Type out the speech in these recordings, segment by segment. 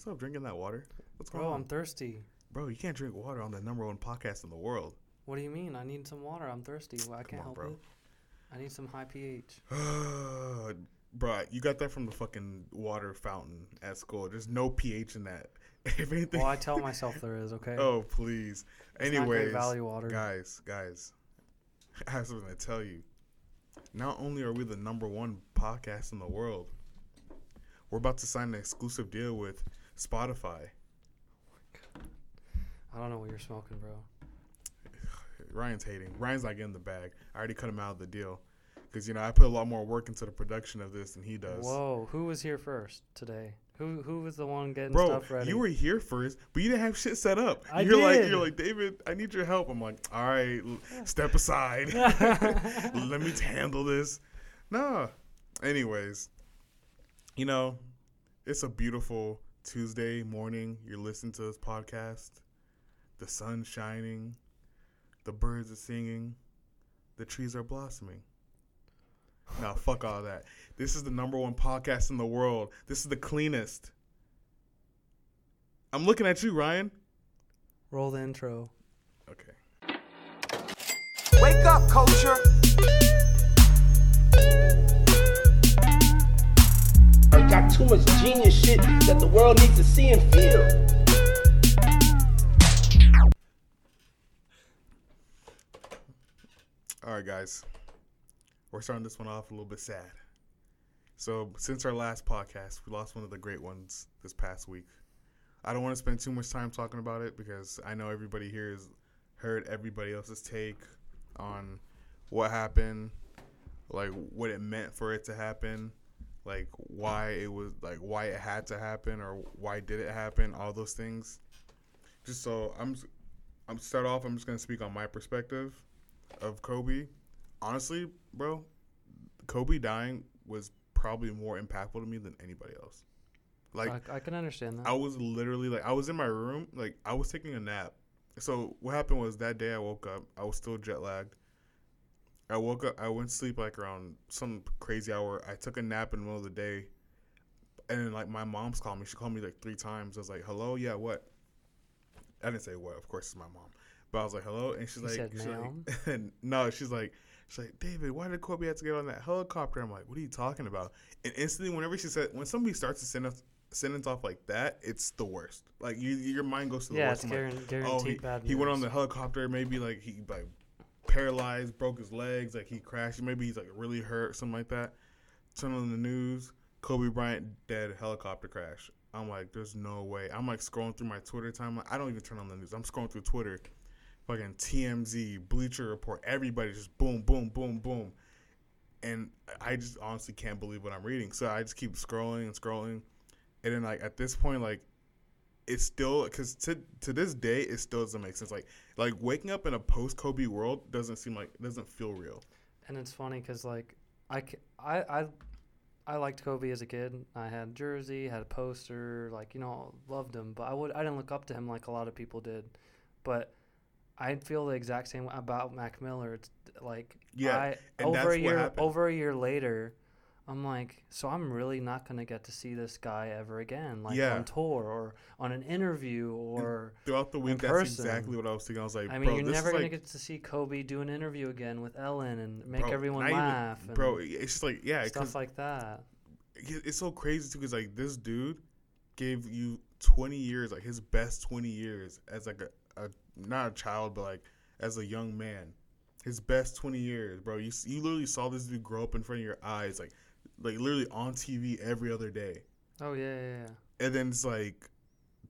stop drinking that water? What's going on? Bro? I'm thirsty. Bro, you can't drink water on the number one podcast in the world. What do you mean? I need some water. I'm thirsty. Well, I can't on, help bro. it. I need some high pH. Bro, you got that from the fucking water fountain at school. There's no pH in that. If anything, Well, I tell myself there is. Okay. oh please. It's not Great Anyways, Value water. guys, guys, I was going to tell you. Not only are we the number one podcast in the world, we're about to sign an exclusive deal with Spotify. I don't know what you're smoking, bro. Ryan's hating. Ryan's not getting the bag. I already cut him out of the deal because you know I put a lot more work into the production of this than he does. Whoa, who was here first today? Who who was the one getting Bro, stuff ready? you were here first, but you didn't have shit set up. I you're like, did. you're like, David, I need your help. I'm like, all right, l- step aside. Let me handle this. No. Anyways, you know, it's a beautiful Tuesday morning. You're listening to this podcast. The sun's shining. The birds are singing. The trees are blossoming. Now, fuck all that. This is the number one podcast in the world. This is the cleanest. I'm looking at you, Ryan. Roll the intro. Okay. Wake up, culture. Too much genius shit that the world needs to see and feel. All right, guys. We're starting this one off a little bit sad. So, since our last podcast, we lost one of the great ones this past week. I don't want to spend too much time talking about it because I know everybody here has heard everybody else's take on what happened, like what it meant for it to happen, like why it was like why it had to happen or why did it happen, all those things. Just so I'm I'm start off, I'm just going to speak on my perspective of Kobe. Honestly, bro, Kobe dying was probably more impactful to me than anybody else. Like I, I can understand that. I was literally like I was in my room, like I was taking a nap. So what happened was that day I woke up, I was still jet lagged. I woke up, I went to sleep like around some crazy hour. I took a nap in the middle of the day, and then like my mom's called me. She called me like three times. I was like, "Hello, yeah, what?" I didn't say what. Of course, it's my mom. But I was like, "Hello," and she's You like, said, she's like no, she's like, she's like, David, why did Kobe have to get on that helicopter? I'm like, what are you talking about? And instantly, whenever she said, when somebody starts to a sentence, sentence off like that, it's the worst. Like you, your mind goes to the yeah, worst. it's I'm like, guaranteed oh, he, bad he went on the helicopter. Maybe like he like paralyzed, broke his legs, like he crashed. Maybe he's like really hurt, something like that. Turn on the news, Kobe Bryant dead, helicopter crash. I'm like, there's no way. I'm like scrolling through my Twitter timeline. I don't even turn on the news. I'm scrolling through Twitter, fucking TMZ, Bleacher Report, everybody just boom, boom, boom, boom. And I just honestly can't believe what I'm reading. So I just keep scrolling and scrolling. And then like at this point, like it's still because to to this day it still doesn't make sense. Like like waking up in a post Kobe world doesn't seem like doesn't feel real. And it's funny because like I I I liked Kobe as a kid. I had jersey, had a poster, like you know, loved him. But I would I didn't look up to him like a lot of people did. But I feel the exact same about Mac Miller. It's like Yeah, I, and over that's a year over a year later. I'm like, so I'm really not gonna get to see this guy ever again, like Yeah. on tour or on an interview or. Throughout the week, that's person. exactly what I was thinking. I was like, I mean, you're never gonna like, get to see Kobe do an interview again with Ellen and make bro, everyone even- laugh, and bro. It's just like yeah, stuff like that. it's so crazy too. Because like this dude gave you 20 years, like his best 20 years as like a, a not a child, but like as a young man. His best 20 years, bro. You you literally saw this dude grow up in front of your eyes, like like literally on TV every other day. Oh yeah, yeah, yeah. and then it's like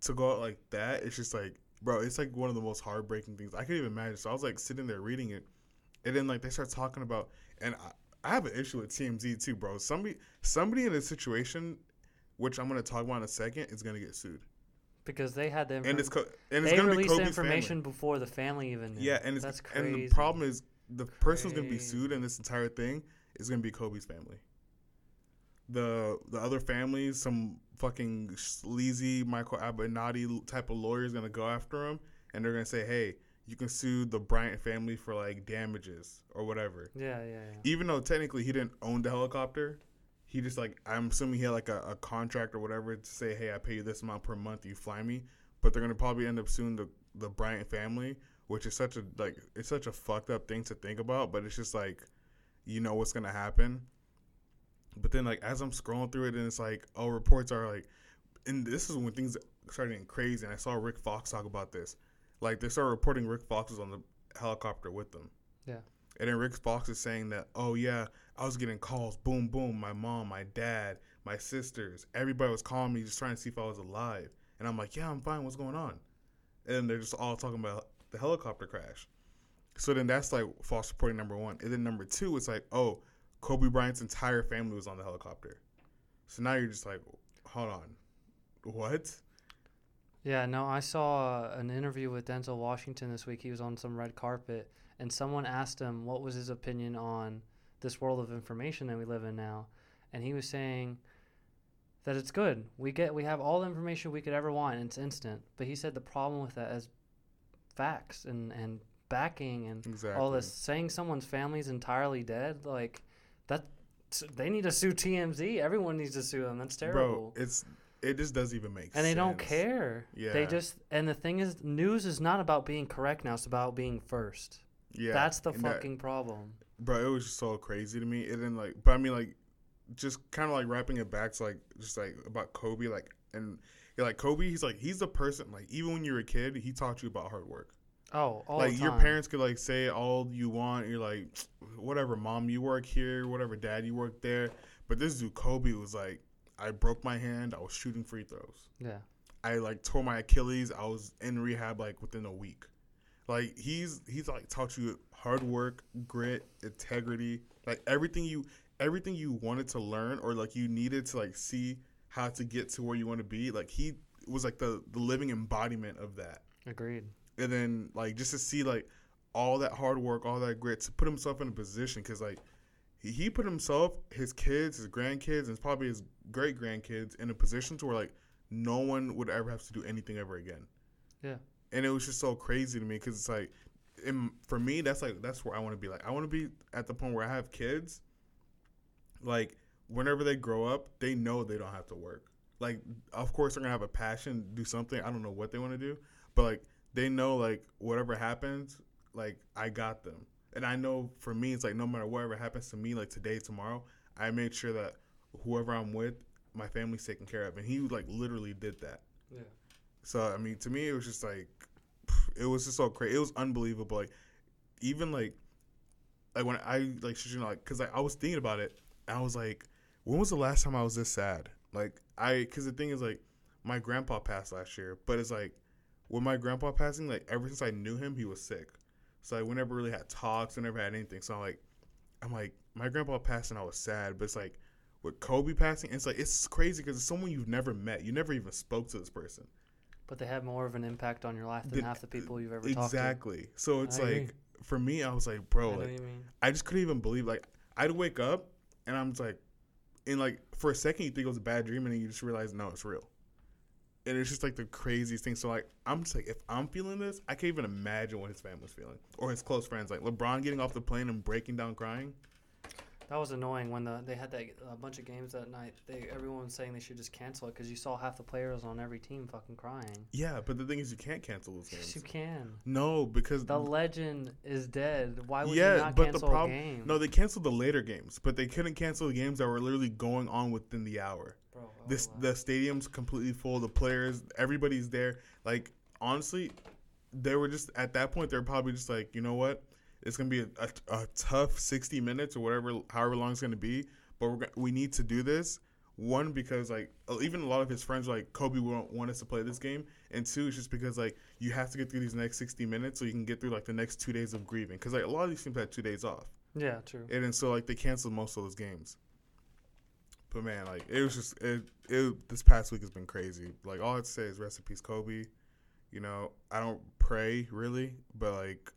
to go out like that it's just like bro it's like one of the most heartbreaking things i couldn't even imagine so i was like sitting there reading it and then like they start talking about and i, I have an issue with tmz too bro somebody somebody in a situation which i'm going to talk about in a second is going to get sued Because they had the and it's co- and it's they to be Kobe's information family. before the family even knew. yeah and it's that's crazy. and the problem is the person who's going to be sued in this entire thing is going to be kobe's family the the other families, some fucking sleazy Michael Avenatti type of lawyer is gonna go after him, and they're gonna say, "Hey, you can sue the Bryant family for like damages or whatever." yeah, yeah, yeah. Even though technically he didn't own the helicopter, he just like I'm assuming he had like a, a contract or whatever to say, hey, I pay you this amount per month, you fly me. But they're gonna probably end up suing the the Bryant family, which is such a like it's such a fucked up thing to think about. But it's just like, you know what's gonna happen. But then like as I'm scrolling through it, and it's like, oh, reports are like, and this is when things started getting crazy. And I saw Rick Fox talk about this. Like they started reporting Rick Fox was on the helicopter with them. Yeah. And then Rick Fox is saying that, oh yeah, I was getting calls, boom, boom, my mom, my dad, my sisters, everybody was calling me just trying to see if I was alive. And I'm like, yeah, I'm fine. What's going on? And they're just all talking about the helicopter crash. So then that's like false reporting number one. And then number two, it's like, oh, Kobe Bryant's entire family was on the helicopter. So now you're just like, hold on, what? Yeah, no, I saw uh, an interview with Denzel Washington this week. He was on some red carpet, and someone asked him what was his opinion on this world of information that we live in now, and he was saying that it's good. We get we have all the information we could ever want, and it's instant. But he said the problem with that is facts and and backing and Exactly. all this saying someone's family's entirely dead, like that. They need to sue TMZ. Everyone needs to sue them. That's terrible Bro, it's it just doesn't even make sense. and they don't care. Yeah. They just and the thing is, news is not about being correct now. It's about being first. Yeah. That's the and that- fucking problem. bro, it was just so crazy to me. And then like, but I mean, like, just kind of like wrapping it back to like, just like about Kobe, like, and yeah, like Kobe, he's like, he's the person. Like, even when you were a kid, he taught you about hard work. Oh, all like your parents could like say all you want. You're like, whatever, mom, you work here, whatever, dad, you work there. But this dude Kobe was like, I broke my hand. I was shooting free throws. Yeah, I like tore my Achilles. I was in rehab like within a week. Like he's he's like taught you hard work, grit, integrity, like everything you everything you wanted to learn or like you needed to like see how to get to where you want to be. Like he was like the the living embodiment of that. agreed. And then like just to see like all that hard work, all that grit to put himself in a position because like he, he put himself, his kids, his grandkids, and probably his great grandkids in a position to where like no one would ever have to do anything ever again. Yeah. And it was just so crazy to me because it's like, in, for me, that's like that's where I want to be. Like I want to be at the point where I have kids. Like whenever they grow up, they know they don't have to work. Like of course they're gonna have a passion, do something. I don't know what they want to do, but like they know like whatever happens, like I got them. And I know for me, it's like no matter whatever happens to me, like today, tomorrow, I make sure that whoever I'm with, my family's taken care of. And he like literally did that. Yeah. So I mean, to me, it was just like, it was just so crazy. It was unbelievable. Like, even like, like when I like, you know, like, cause like I was thinking about it, I was like, when was the last time I was this sad? Like, I, cause the thing is like, my grandpa passed last year, but it's like, with my grandpa passing, like ever since I knew him, he was sick. So I we never really had talks, we never had anything. So I'm like, I'm like, my grandpa passed and I was sad, but it's like, with Kobe passing, it's like it's crazy because it's someone you've never met. You never even spoke to this person. But they have more of an impact on your life than The- half the people you've ever talked to. Exactly. So it's I agree. like for me, I was like, bro, know like what you mean. I just couldn't even believe. Like I'd wake up and I'm just like, and like for a second you think it was a bad dream, and then you just realize no, it's real. And it's just like the craziest thing. So like I'm just like, if I'm feeling this, I can't even imagine what his family's feeling or his close friends. Like LeBron getting off the plane and breaking down crying. That was annoying when the they had that a bunch of games that night. They everyone was saying they should just cancel it because you saw half the players on every team fucking crying. Yeah, but the thing is, you can't cancel those Yes, games. you can. No, because The legend is dead. Why would yeah, you not but the cancel problem a game? no, they canceled the later games, but they couldn't cancel the games that were literally going on within the hour. Bro, oh, This wow. the stadium's completely full. The players, everybody's there. Like honestly, they were just at that point. They're probably just like, you know what? It's gonna be a, a, a tough sixty minutes or whatever, however long it's gonna be. But we're we need to do this. One because like uh, even a lot of his friends are like Kobe won't want us to play this game, and two it's just because like you have to get through these next sixty minutes so you can get through like the next two days of grieving. Because like a lot of these teams had two days off. yeah, true. And then so like they canceled most of those games. But man, like it was just it, it this past week has been crazy. Like all I'd say is peace, Kobe. You know, I don't pray really, but like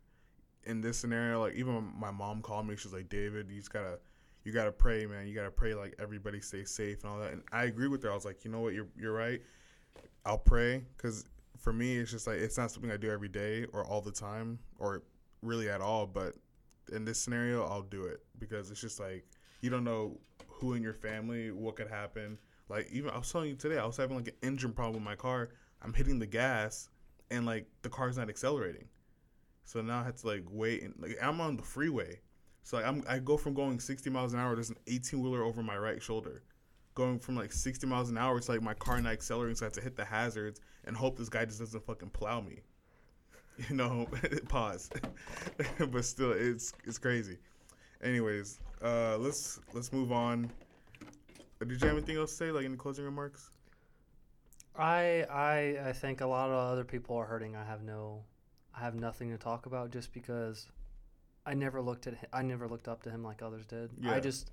in this scenario, like even my mom called me, she's like, David, you just gotta you gotta pray, man. You gotta pray like everybody stays safe and all that. And I agree with her. I was like, you know what, you're you're right. I'll pray because for me, it's just like it's not something I do every day or all the time or really at all. But in this scenario, I'll do it because it's just like you don't know who in your family, what could happen. Like even I was telling you today, I was having like an engine problem with my car. I'm hitting the gas, and like the car's not accelerating. So now I had to like wait and like I'm on the freeway. So like I'm I go from going 60 miles an hour. There's an 18 wheeler over my right shoulder, going from like 60 miles an hour. It's like my car not accelerating, so I have to hit the hazards and hope this guy just doesn't fucking plow me. You know, pause. but still, it's it's crazy. Anyways, uh, let's let's move on. Uh, Did you have anything else to say, like any closing remarks? I I I think a lot of other people are hurting. I have no, I have nothing to talk about just because I never looked at him, I never looked up to him like others did. Yeah. I just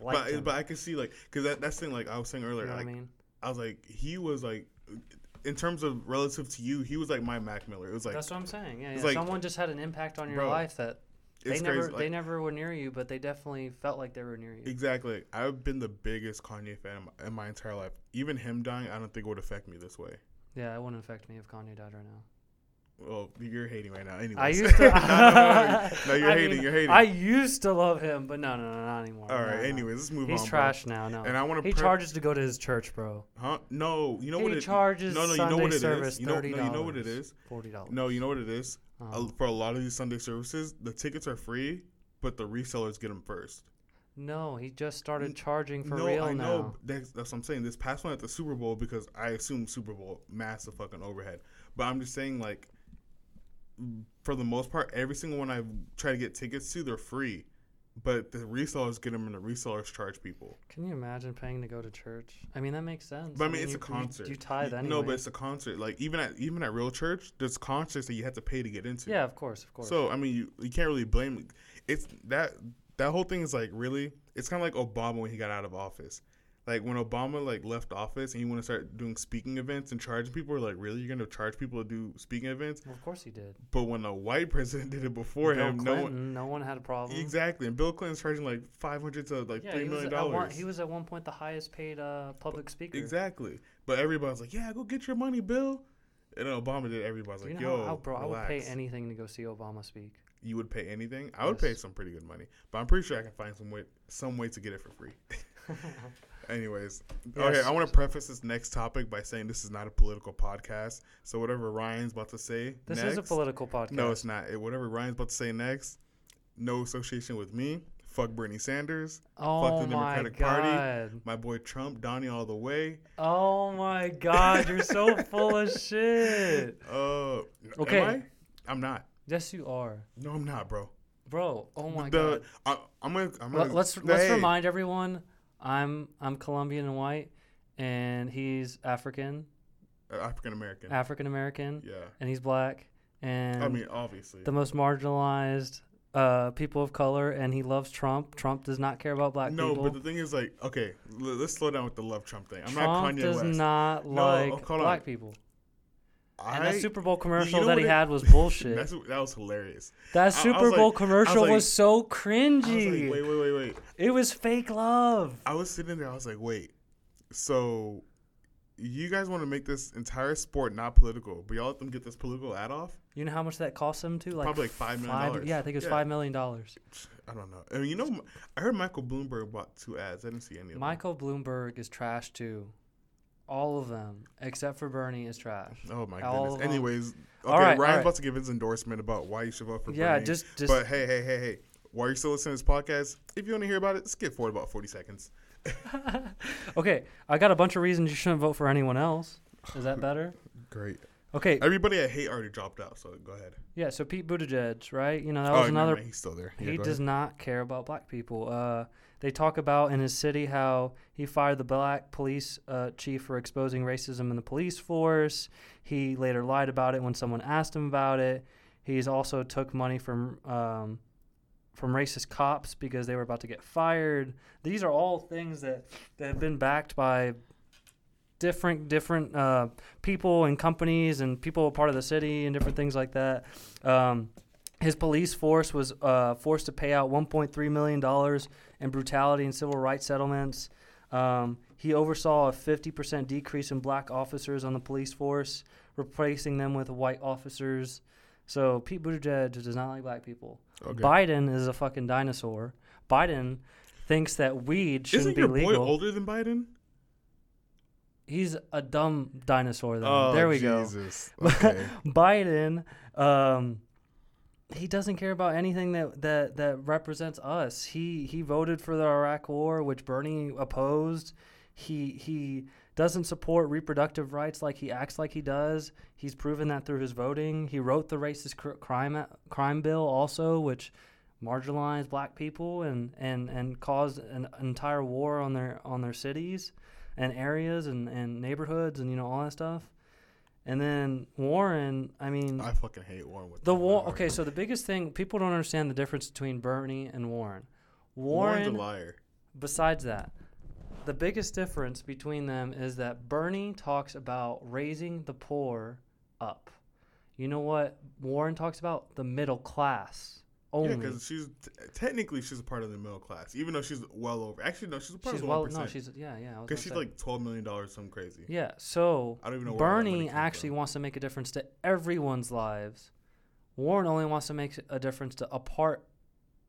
But him. but I can see like because that that's the thing like I was saying earlier. you know like, I mean? I was like he was like in terms of relative to you, he was like my Mac Miller. It was like That's what I'm saying. Yeah, yeah. like- someone just had an impact on your Bro, life that they it's never crazy. they like, never were near you, but they definitely felt like they were near you. Exactly. I've been the biggest Kanye fan in my, in my entire life. Even him dying, I don't think would affect me this way. Yeah, it wouldn't affect me if Kanye died right now. Well, you're hating right now. Anyways. I used to. no, no, no, you're I hating. mean, you're hating. I used to love him, but no, no, no, not anymore. All right. No, right. no. Anyways, let's move he's on. bro. trash now. No, And I want to. he charges to go to his church, bro. Huh? No. You know what he it charges No, no. You Sunday know what it is. service You know. thirty No. dollars. You know what it is. Forty dollars. No. You know what it is. Uh-huh. Uh, for a lot of these Sunday services, the tickets are free, but the resellers get them first. No, he just started charging for no, real I now. know. That's, that's what I'm saying. This past one at the Super Bowl because I assume Super Bowl massive fucking overhead. But I'm just saying like, for the most part, every single one I try to get tickets to, they're free. But the resellers get them, and the resellers charge people. Can you imagine paying to go to church? I mean, that makes sense. But I mean, it's you, a concert. You, you tithe anyway. No, but it's a concert. Like even at even at real church, there's concerts that you have to pay to get into. yeah, of course, of course. So I mean, you you can't really blame. It's that that whole thing is like really. It's kind of like Obama when he got out of office. Like when Obama like left office and he want to start doing speaking events and charging people, are like really you're gonna charge people to do speaking events? Well, of course he did. But when a white president did it before Bill him, Clinton, no one no one had a problem. exactly. And Bill Clinton's charging like five hundred to like Yeah, three he was, at one, dollars. he was at one point the highest paid uh, public speaker. Exactly. But everybody's like, yeah, go get your money, Bill. And Obama did. Everybody's You like, know, yo, how, bro, I would pay anything to go see Obama speak. You would pay anything? I would Yes. pay some pretty good money, but I'm pretty sure I can find some way some way to get it for free. Anyways, okay, I want to preface this next topic by saying this is not a political podcast. So whatever Ryan's about to say, This next, is a political podcast. No, it's not. It- Whatever Ryan's about to say next, no association with me. Fuck Bernie Sanders. Oh fuck the my Democratic. Party. My boy Trump, Donnie all the way. Oh my god, you're so full of shit. Uh, Okay. Am I? I'm not. Yes, you are, No, I'm not, bro. bro. Oh my the, god. I, I'm gonna. I'm Let- gonna let's let's hey, remind everyone. I'm I'm Colombian and white, and he's African, African American. African American, Yeah. and he's black, and I mean, obviously. the most marginalized uh, people of color, and he loves Trump. Trump does not care about black no, people. No, but the thing is, like, okay, l- let's slow down with the love Trump thing. I'm Trump not Kanye does West. not No, like oh, hold on. black I, And that Super Bowl commercial know that he it- had was bullshit. That's, that was hilarious. that I- I was Super like- Bowl I was commercial was, like- so I was cringy. like, wait, wait, wait, wait. It was fake love. I was sitting there. I was like, wait. So, you guys want to make this entire sport not political, but y'all let them get this political ad off? You know how much that cost them to? Like Probably like $5 million. Yeah, I think it was Yeah. five million dollars. I don't know. I mean, you know, I heard Michael Bloomberg bought two ads. I didn't see any of them. Michael Bloomberg is trash too. All of them, except for Bernie, is trash. Oh my All goodness. Anyways, okay, All right, Ryan's right. about to give his endorsement about why you should vote for Yeah, Bernie. just just but hey, hey, hey, hey, while you're still listening to this podcast, if you want to hear about it, skip forward about 40 seconds. okay. I got a bunch of reasons you shouldn't vote for anyone else. Is that better? Great. Okay. Everybody I hate already dropped out, so go ahead. Yeah. So Pete Buttigieg, right? You know that oh, was another He's still there. Yeah, he does ahead. not care about black people. Uh, they talk about in his city how he fired the black police uh, chief for exposing racism in the police force. He later lied about it when someone asked him about it. He's also took money from um, from racist cops because they were about to get fired. These are all things that, that have been backed by different different uh, people and companies and people part of the city and different things like that. Um, his police force was uh, forced to pay out 1.3 million dollars in brutality and civil rights settlements. Um, he oversaw a 50% decrease in black officers on the police force, replacing them with white officers. So Pete Buttigieg does not like black people. Okay. Biden is a fucking dinosaur. Biden thinks that weed shouldn't Isn't be your boy older than Biden? He's a dumb dinosaur. Then Oh, there we go. Jesus. Okay. Biden, um, he doesn't care about anything that, that, that represents us. He he voted for the Iraq War, which Bernie opposed. He he doesn't support reproductive rights like he acts like he does. He's proven that through his voting. He wrote the racist cr- crime crime bill also, which marginalized black people and, and, and caused an entire war on their on their cities and areas and, and neighborhoods and you know all that stuff. And then Warren, I mean, I fucking hate Warren with the war. Okay, so the biggest thing people don't understand the difference between Bernie and Warren. Warren's Warren, a liar. besides that, the biggest difference between them is that Bernie talks about raising the poor up. You know what Warren talks about? The middle class only. Yeah, because she's t- technically she's a part of the middle class, even though she's well over. Actually, no, she's a part she's of well, one no, she's yeah, yeah. Because she's say. like twelve million dollars, some crazy. Yeah, so I don't even know where all that money Bernie actually from. wants to make a difference to everyone's lives. Warren only wants to make a difference to a part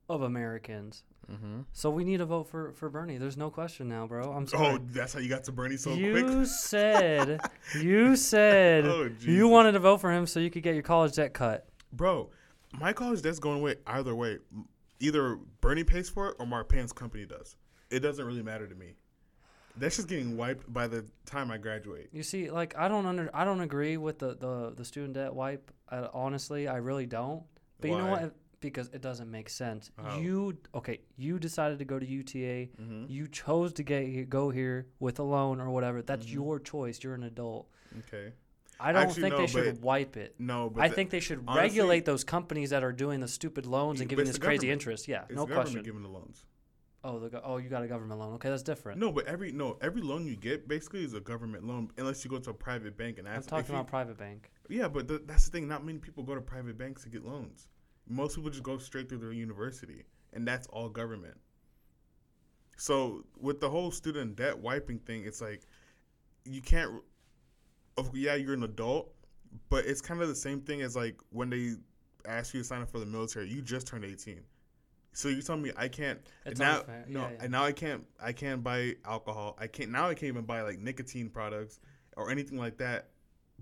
of Americans. Mm-hmm. So we need to vote for, for Bernie. There's no question now, bro. I'm sorry. Oh, that's how you got to Bernie so you quick. said you said Oh, you wanted to vote for him so you could get your college debt cut. Bro, my college debt's going away either way. Either Bernie pays for it or Mark Pan's company does. It doesn't really matter to me. That's just getting wiped by the time I graduate. You see, like I don't under I don't agree with the the, the student debt wipe. Uh, honestly, I really don't. But you know what? Because it doesn't make sense. How? You okay? You decided to go to UTA. Mhm. You chose to get go here with a loan or whatever. That's Mm-hmm. your choice. You're an adult. Okay. I don't Actually, think no, they should wipe it. No, but I the- think they should honestly- regulate those companies that are doing the stupid loans and giving this crazy interest. Yeah, it's no the question. giving the loans. Oh, the oh, you got a government loan. Okay, that's different. No, but every no every loan you get basically is a government loan unless you go to a private bank and I'm ask. if talking you- about private bank. Yeah, but th- that's the thing. Not many people go to private banks to get loans. Most people just go straight through their university, and that's all government. So with the whole student debt wiping thing, it's like you can't. Of yeah, you're an adult, but it's kind of the same thing as like when they ask you to sign up for the military. You just turned 18, so you tell me I can't It's now. No, Yeah, yeah. and now I can't. I can't buy alcohol. I can't now. I can't even buy like nicotine products or anything like that.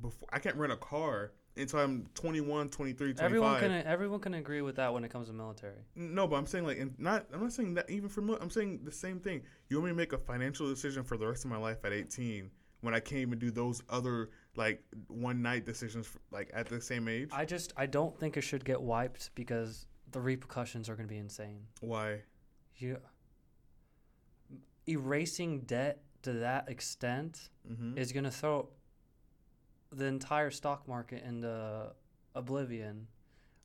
Before I can't rent a car until I'm 21, 23, 25. Everyone can everyone can agree with that when it comes to military. No, but I'm saying like, not. I'm not saying that even for. mil- I'm saying the same thing. You want me to make a financial decision for the rest of my life at 18 when I can't even do those other like one night decisions like at the same age? I just I don't think it should get wiped because the repercussions are going to be insane. Why? You erasing debt to that extent Mm-hmm. is going to throw the entire stock market into oblivion.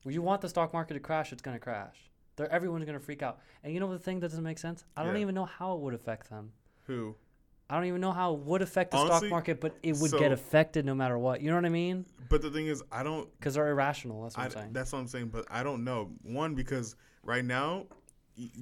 When you want the stock market to crash, it's going to crash. They're, everyone's going to freak out. And you know the thing that doesn't make sense? I don't Yeah. even know how it would affect them. Who? I don't even know how it would affect the Honestly, stock market, but it would so- get affected no matter what. You know what I mean? But the thing is, I don't. Because they're irrational. That's what I, I'm saying. that's what I'm saying. But I don't know. One because right now,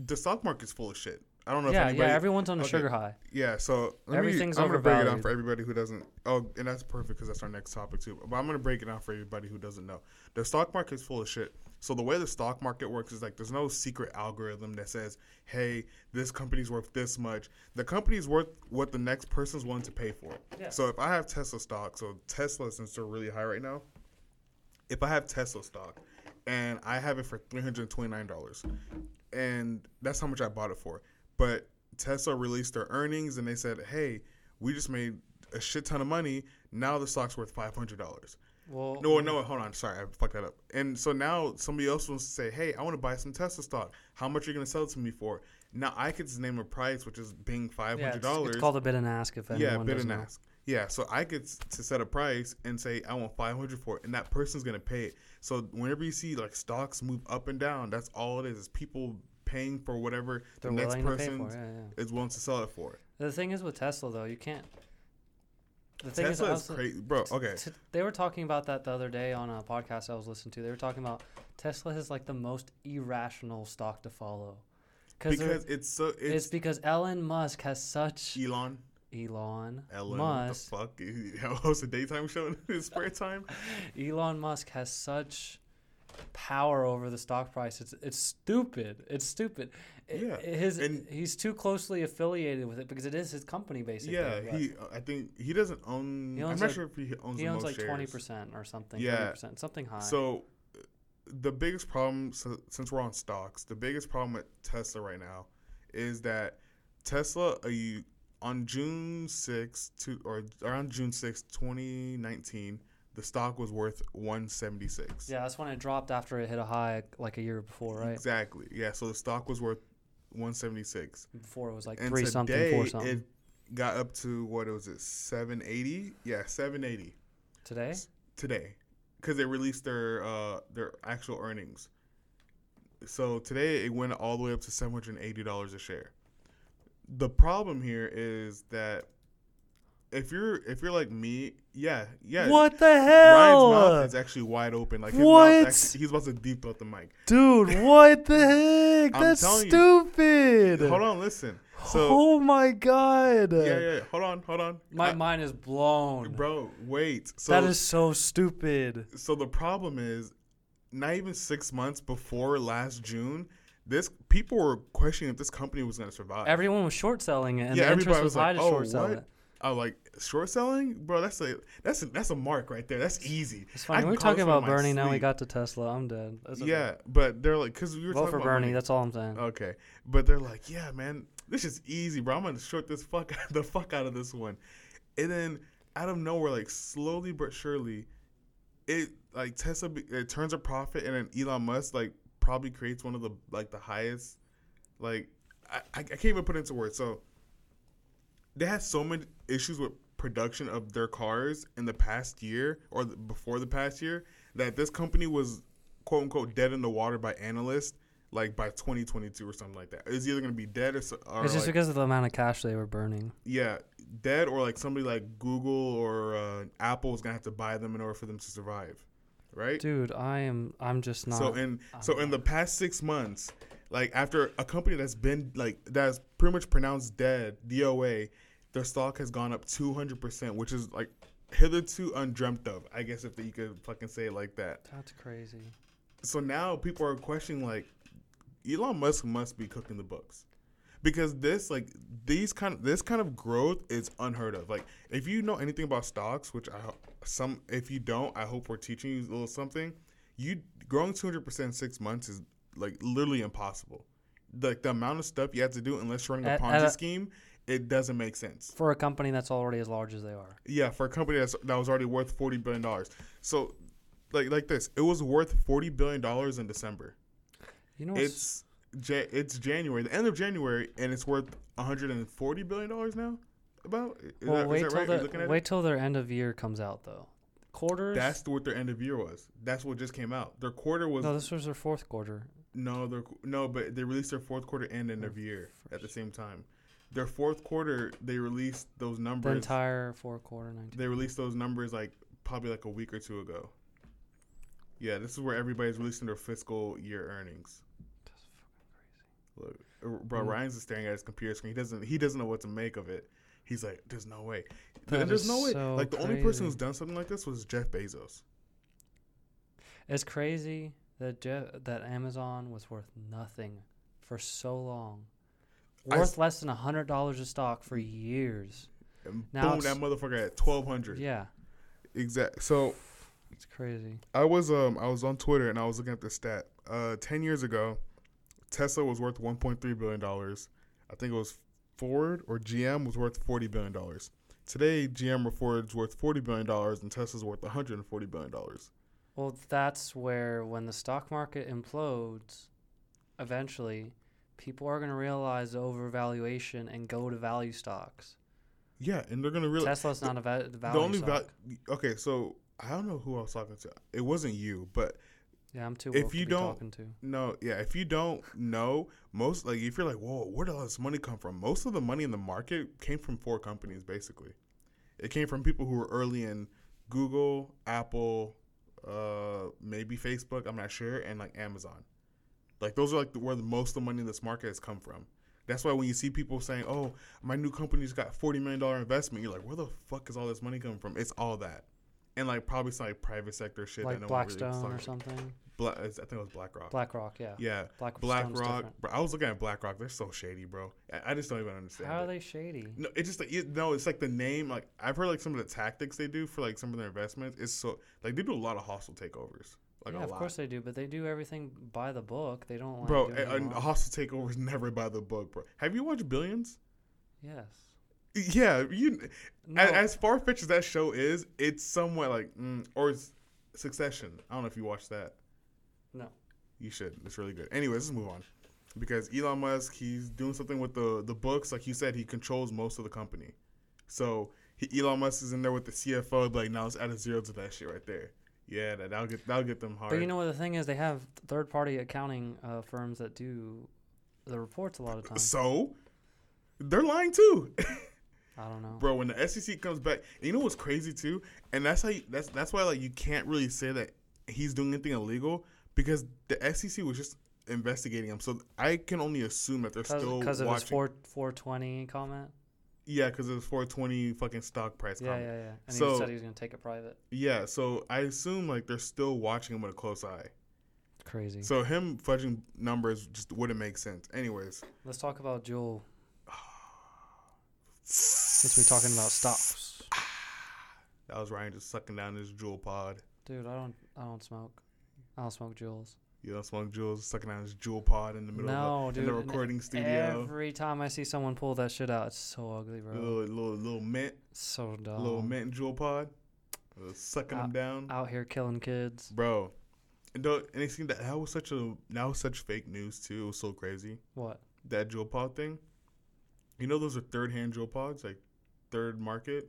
the stock market's full of shit. I don't know. yeah, if anybody, yeah. Everyone's on a okay. sugar high. Yeah, so let Everything's me, I'm gonna break it down for everybody who doesn't. Oh, and that's perfect because that's our next topic too. But I'm gonna break it down for everybody who doesn't know. The stock market is full of shit. So the way the stock market works is like there's no secret algorithm that says, "Hey, this company's worth this much." The company's worth what the next person's willing to pay for it. Yeah. So if I have Tesla stock, so Tesla since they're really high right now, if I have Tesla stock and I have it for three hundred twenty nine dollars, and that's how much I bought it for. But Tesla released their earnings and they said, "Hey, we just made a shit ton of money. Now the stock's worth five hundred dollars." Well, No, no, hold on. Sorry, I fucked that up. And so now somebody else wants to say, "Hey, I want to buy some Tesla stock. How much are you going to sell it to me for?" Now I could just name a price, which is being five yeah, hundred it's, dollars. it's called a bid and ask. If anyone Yeah, bid and know. ask. Yeah, so I get s- to set a price and say I want five hundred for it, and that person's gonna pay it. So whenever you see like stocks move up and down, that's all it is. Is people paying for whatever They're the next to person. Yeah, yeah. is willing to sell it for. The thing is with Tesla though, you can't. The thing Tesla is also- crazy, bro. Okay, T- they were talking about that the other day on a podcast I was listening to. They were talking about Tesla is like the most irrational stock to follow. Cause it's so it's it's, because Elon Musk has such Elon, Elon Ellen, Musk. what the fuck? He hosts a daytime show in his spare time. Elon Musk has such power over the stock price. It's it's stupid. It's stupid. It- Yeah, his and- he's too closely affiliated with it because it is his company basically. Yeah, but he. I think he doesn't own. He I'm not like- sure if he owns. he the owns most like twenty percent or something. Yeah. percent, something high. So, the biggest problem, so, since we're on stocks, the biggest problem with Tesla right now is that Tesla, uh, you, on June 6th, to, or around June 6th, 2019, the stock was worth 176. yeah, that's when it dropped after it hit a high like a year before, right? Exactly. Yeah, so the stock was worth 176. Before it was like and three something, four something. it got up to, what was it, 780? Yeah, 780 Today, today because they released their uh their actual earnings. So today it went all the way up to seven hundred and eighty dollars a share. The problem here is that if you're if you're like me, yeah, yeah. what the hell? Ryan's hell, mouth is actually wide open. Like his What? mouth actually, he's about to deep throat the mic. dude? What the heck? That's telling you. stupid. Hold on, listen. So oh my god. yeah, yeah. Hold on, hold on. My I- mind is blown. bro, wait. So that is so stupid. so the problem is not even six months before last June, this people were questioning if this company was going to survive. Everyone was short selling it, and yeah, the interest everybody was was high like, to "Oh, short sell what?" it. Was like short selling, bro. That's a that's a that's a mark right there. That's easy. It's funny. can we're talking about Bernie. Now we got to Tesla. I'm dead. Okay. Yeah, but they're like because we were Vote talking for about Bernie. money. That's all I'm saying. Okay, but they're like, yeah, man, this is easy, bro. I'm gonna short this fuck the fuck out of this one, and then out of nowhere, like slowly but surely, it like Tesla it turns a profit, and then Elon Musk like probably creates one of the like the highest, like I I I can't even put it into words. So they had so many issues with production of their cars in the past year or the, before the past year that this company was quote unquote dead in the water by analysts like by 2022 or something like that. It's either gonna be dead or, or It's just like, because of the amount of cash they were burning. yeah, dead or like somebody like Google or uh, Apple is gonna have to buy them in order for them to survive, right? Dude, I am. I'm just not. So in I'm so in the past six months, like after a company that's been like that's pretty much pronounced dead, DOA, their stock has gone up two hundred percent, which is like hitherto undreamt of. I guess if you could fucking say it like that. That's crazy. So now people are questioning like Elon Musk must be cooking the books. Because this like these kind of this kind of growth is unheard of. Like if you know anything about stocks, which I ho- some if you don't, I hope we're teaching you a little something. You growing 200% in 6 months is like literally impossible. Like the amount of stuff you have to do unless you're running a At- Ponzi at scheme, it doesn't make sense. For a company that's already as large as they are. Yeah, for a company that's that was already worth 40 billion dollars. So like like this, it was worth 40 billion dollars in December. You know, It's it's January, the end of January, and it's worth 140 billion dollars now. About is well, that, wait till right? The wait it? till their end of year comes out though. Quarters. That's what their end of year was. That's what just came out. Their quarter was no, no, this was their fourth quarter. No, their no, but they released their fourth quarter and end of year at the same time. Their fourth quarter, they released those numbers. The entire fourth quarter. 19. they released those numbers like probably like a week or two ago. Yeah, this is where everybody's releasing their fiscal year earnings. That's fucking crazy. Look, uh, bro, Mm. Ryan's just staring at his computer screen. He doesn't. He doesn't know what to make of it. He's like, "There's no way." That there's no way. so like the only person who's done something like this was Jeff Bezos. It's crazy that Jeff, that Amazon was worth nothing for so long. I Worth s- less than a hundred dollars a stock for years. Now boom, that motherfucker at twelve hundred. Yeah, Exact. So it's crazy. I was um I was on Twitter and I was looking at the stat. Uh, ten years ago, Tesla was worth one point three billion dollars. I think it was Ford or GM was worth forty billion dollars. Today, GM or Ford's worth forty billion dollars and Tesla's worth one hundred and forty billion dollars. Well, that's where when the stock market implodes, eventually, people are going to realize the overvaluation and go to value stocks. Yeah, and they're gonna realize Tesla's not a va- the value only stock. val- okay. So I don't know who I was talking to. It wasn't you, but yeah, I'm too if you to don't- talking to. No, yeah. If you don't know, most like if you're like, whoa, where did all this money come from? Most of the money in the market came from four companies, basically. It came from people who were early in Google, Apple, uh, maybe Facebook. I'm not sure, and like Amazon. Like those are like the, where the most of the money in this market has come from. That's why when you see people saying, "Oh, my new company's got forty million dollar investment," you're like, "Where the fuck is all this money coming from?" It's all that. and like probably some like private sector shit. like no one really Blackstone or something. Bla- I think it was BlackRock. BlackRock, yeah. yeah, Black BlackRock. Bro, I was looking at BlackRock. They're so shady, bro. I, I just don't even understand. How it. are they shady? No, it's just like you no, it's like the name. Like I've heard like some of the tactics they do for like some of their investments. It's so like they do a lot of hostile takeovers. Like yeah, a of lot. course they do, but they do everything by the book. They don't like bro. do A, anything a hostile takeover is never by the book, bro. Have you watched Billions? Yes. Yeah, you. No, As, as far fetched as that show is, it's somewhat like mm, or it's Succession. I don't know if you watched that. no. You should. It's really good. Anyways, let's move on. Because Elon Musk, he's doing something with the the books. Like you said, he controls most of the company. So he, Elon Musk is in there with the CFO. Like now, let's add a zero to that shit right there. Yeah, that, that'll get that'll get them hard. But you know what the thing is? They have third party accounting uh, firms that do the reports a lot of times. so they're lying too, I don't know. bro. When the SEC comes back, you know what's crazy too, and that's how you, that's that's why like you can't really say that he's doing anything illegal because the SEC was just investigating him. So I can only assume that they're still Because of his four four twenty comment. Yeah, because it was 420 fucking stock price. Yeah, yeah, yeah. And So- he said he was gonna take it private. Yeah, so I assume like they're still watching him with a close eye. Crazy. So him fudging numbers just wouldn't make sense. Anyways, Let's talk about Juul. Since we're talking about stocks, that was Ryan just sucking down his Juul pod. dude. I don't. I don't smoke. I don't smoke Juuls. You know, smoke Juuls, sucking down his Juul pod in the middle No, of the, dude. in the recording studio. Every time I see someone pull that shit out, it's so ugly, bro. little, little, little mint, so dumb. little mint Juul pod, uh, sucking Uh, them down, Out here killing kids. bro. And, don't, and it seemed that that was such a now such fake news too. It was so crazy. What? that Juul pod thing. You know those are third hand Juul pods, like third market.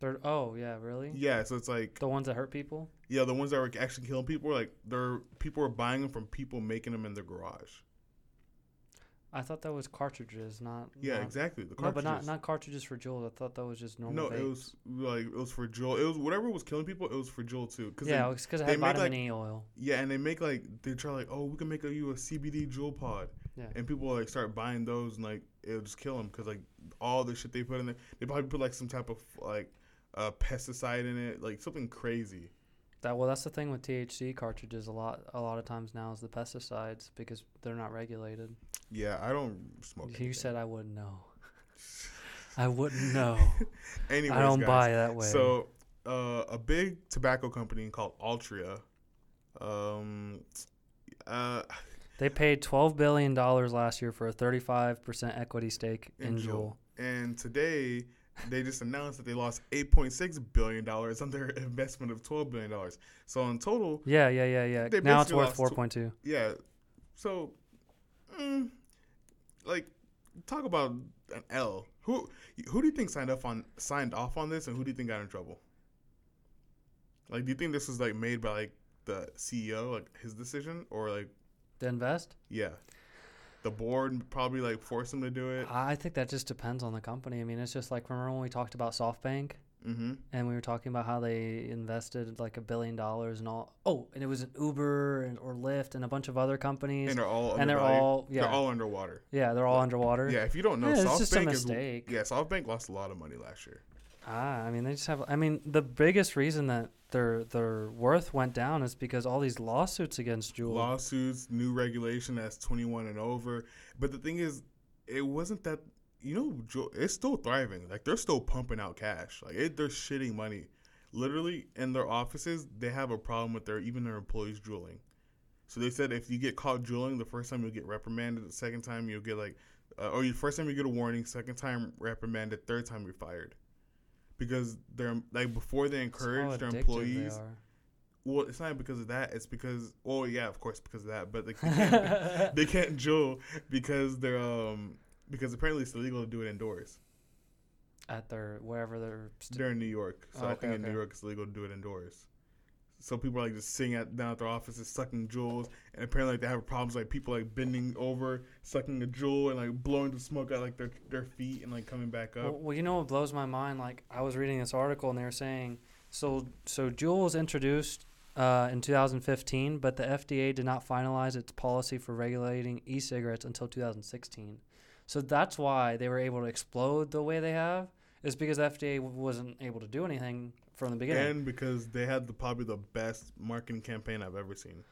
They're. Oh yeah, really? Yeah, so it's like The ones that hurt people. Yeah, the ones that were actually killing people, like they're people were buying them from people making them in their garage. I thought that was cartridges, not. Yeah, not, exactly. The No, cartridges. but not not cartridges for Juuls. I thought that was just normal. no, it was like it was for Juul. It was whatever was killing people. It was for Juul too. Cause Yeah, it's because it had make, vitamin like- E oil. yeah, and they make like they try like oh we can make a, you a CBD Juul pod, Yeah. and people like start buying those and like it'll just kill them because like all the shit they put in there, they probably put like some type of like uh, pesticide in it, like something crazy. That well, that's the thing with THC cartridges. A lot, a lot of times now is the pesticides because they're not regulated. Yeah, I don't smoke. You anything. said I wouldn't know. I wouldn't know. Anyways, I don't guys, buy that way. So, uh, a big tobacco company called Altria, um, uh, they paid twelve billion dollars last year for a thirty-five percent equity stake in, in Juul. Juul, and today they just announced that they lost eight point six billion dollars on their investment of twelve billion dollars. So in total, Yeah, yeah, yeah, yeah. Now it's worth four point two. yeah. So, mm, like, talk about an L. Who who do you think signed up on signed off on this, and who do you think got in trouble? Like, do you think this was like made by like the CEO, like his decision, or like To invest, yeah, the board probably like forced them to do it? I think that just depends on the company. I mean, it's just like remember when we talked about SoftBank Mm-hmm. and we were talking about how they invested like a billion dollars and all. Oh, and it was an Uber and, or Lyft and a bunch of other companies. And they're all and they're all they're all underwater. yeah they're all underwater. Yeah, if you don't know, Yeah, it's SoftBank just a is yeah, SoftBank lost a lot of money last year. Ah, I mean, they just have. I mean, the biggest reason that their their worth went down is because all these lawsuits against Juul. lawsuits, new regulation that's 21 and over. But the thing is, it wasn't that you know it's still thriving. Like they're still pumping out cash. Like it, they're shitting money. Literally in their offices, they have a problem with their even their employees drooling. So they said if you get caught drooling, the first time you'll get reprimanded. The second time you'll get like, uh, or the first time you get a warning. Second time reprimanded. Third time you're fired. Because they're like before they encourage their employees well, it's not because of that. It's because, well, yeah, of course, because of that. But like, they can't, they can't Juul because they're um because apparently it's illegal to do it indoors. at their wherever they're. St- They're in New York, so Oh, I okay, think in New. York it's illegal to do it indoors. So people are like just sitting at down at their offices sucking Juuls, and apparently like, they have problems like people like bending over, sucking a Juul, and like blowing the smoke out like their their feet and like coming back up. well, well, you know what blows my mind? Like I was reading this article and they were saying so so Juul was introduced uh, in 2015, but the FDA did not finalize its policy for regulating e-cigarettes until 2016. So that's why they were able to explode the way they have. is because the FDA wasn't able to do anything from the beginning. and because they had the probably the best marketing campaign I've ever seen.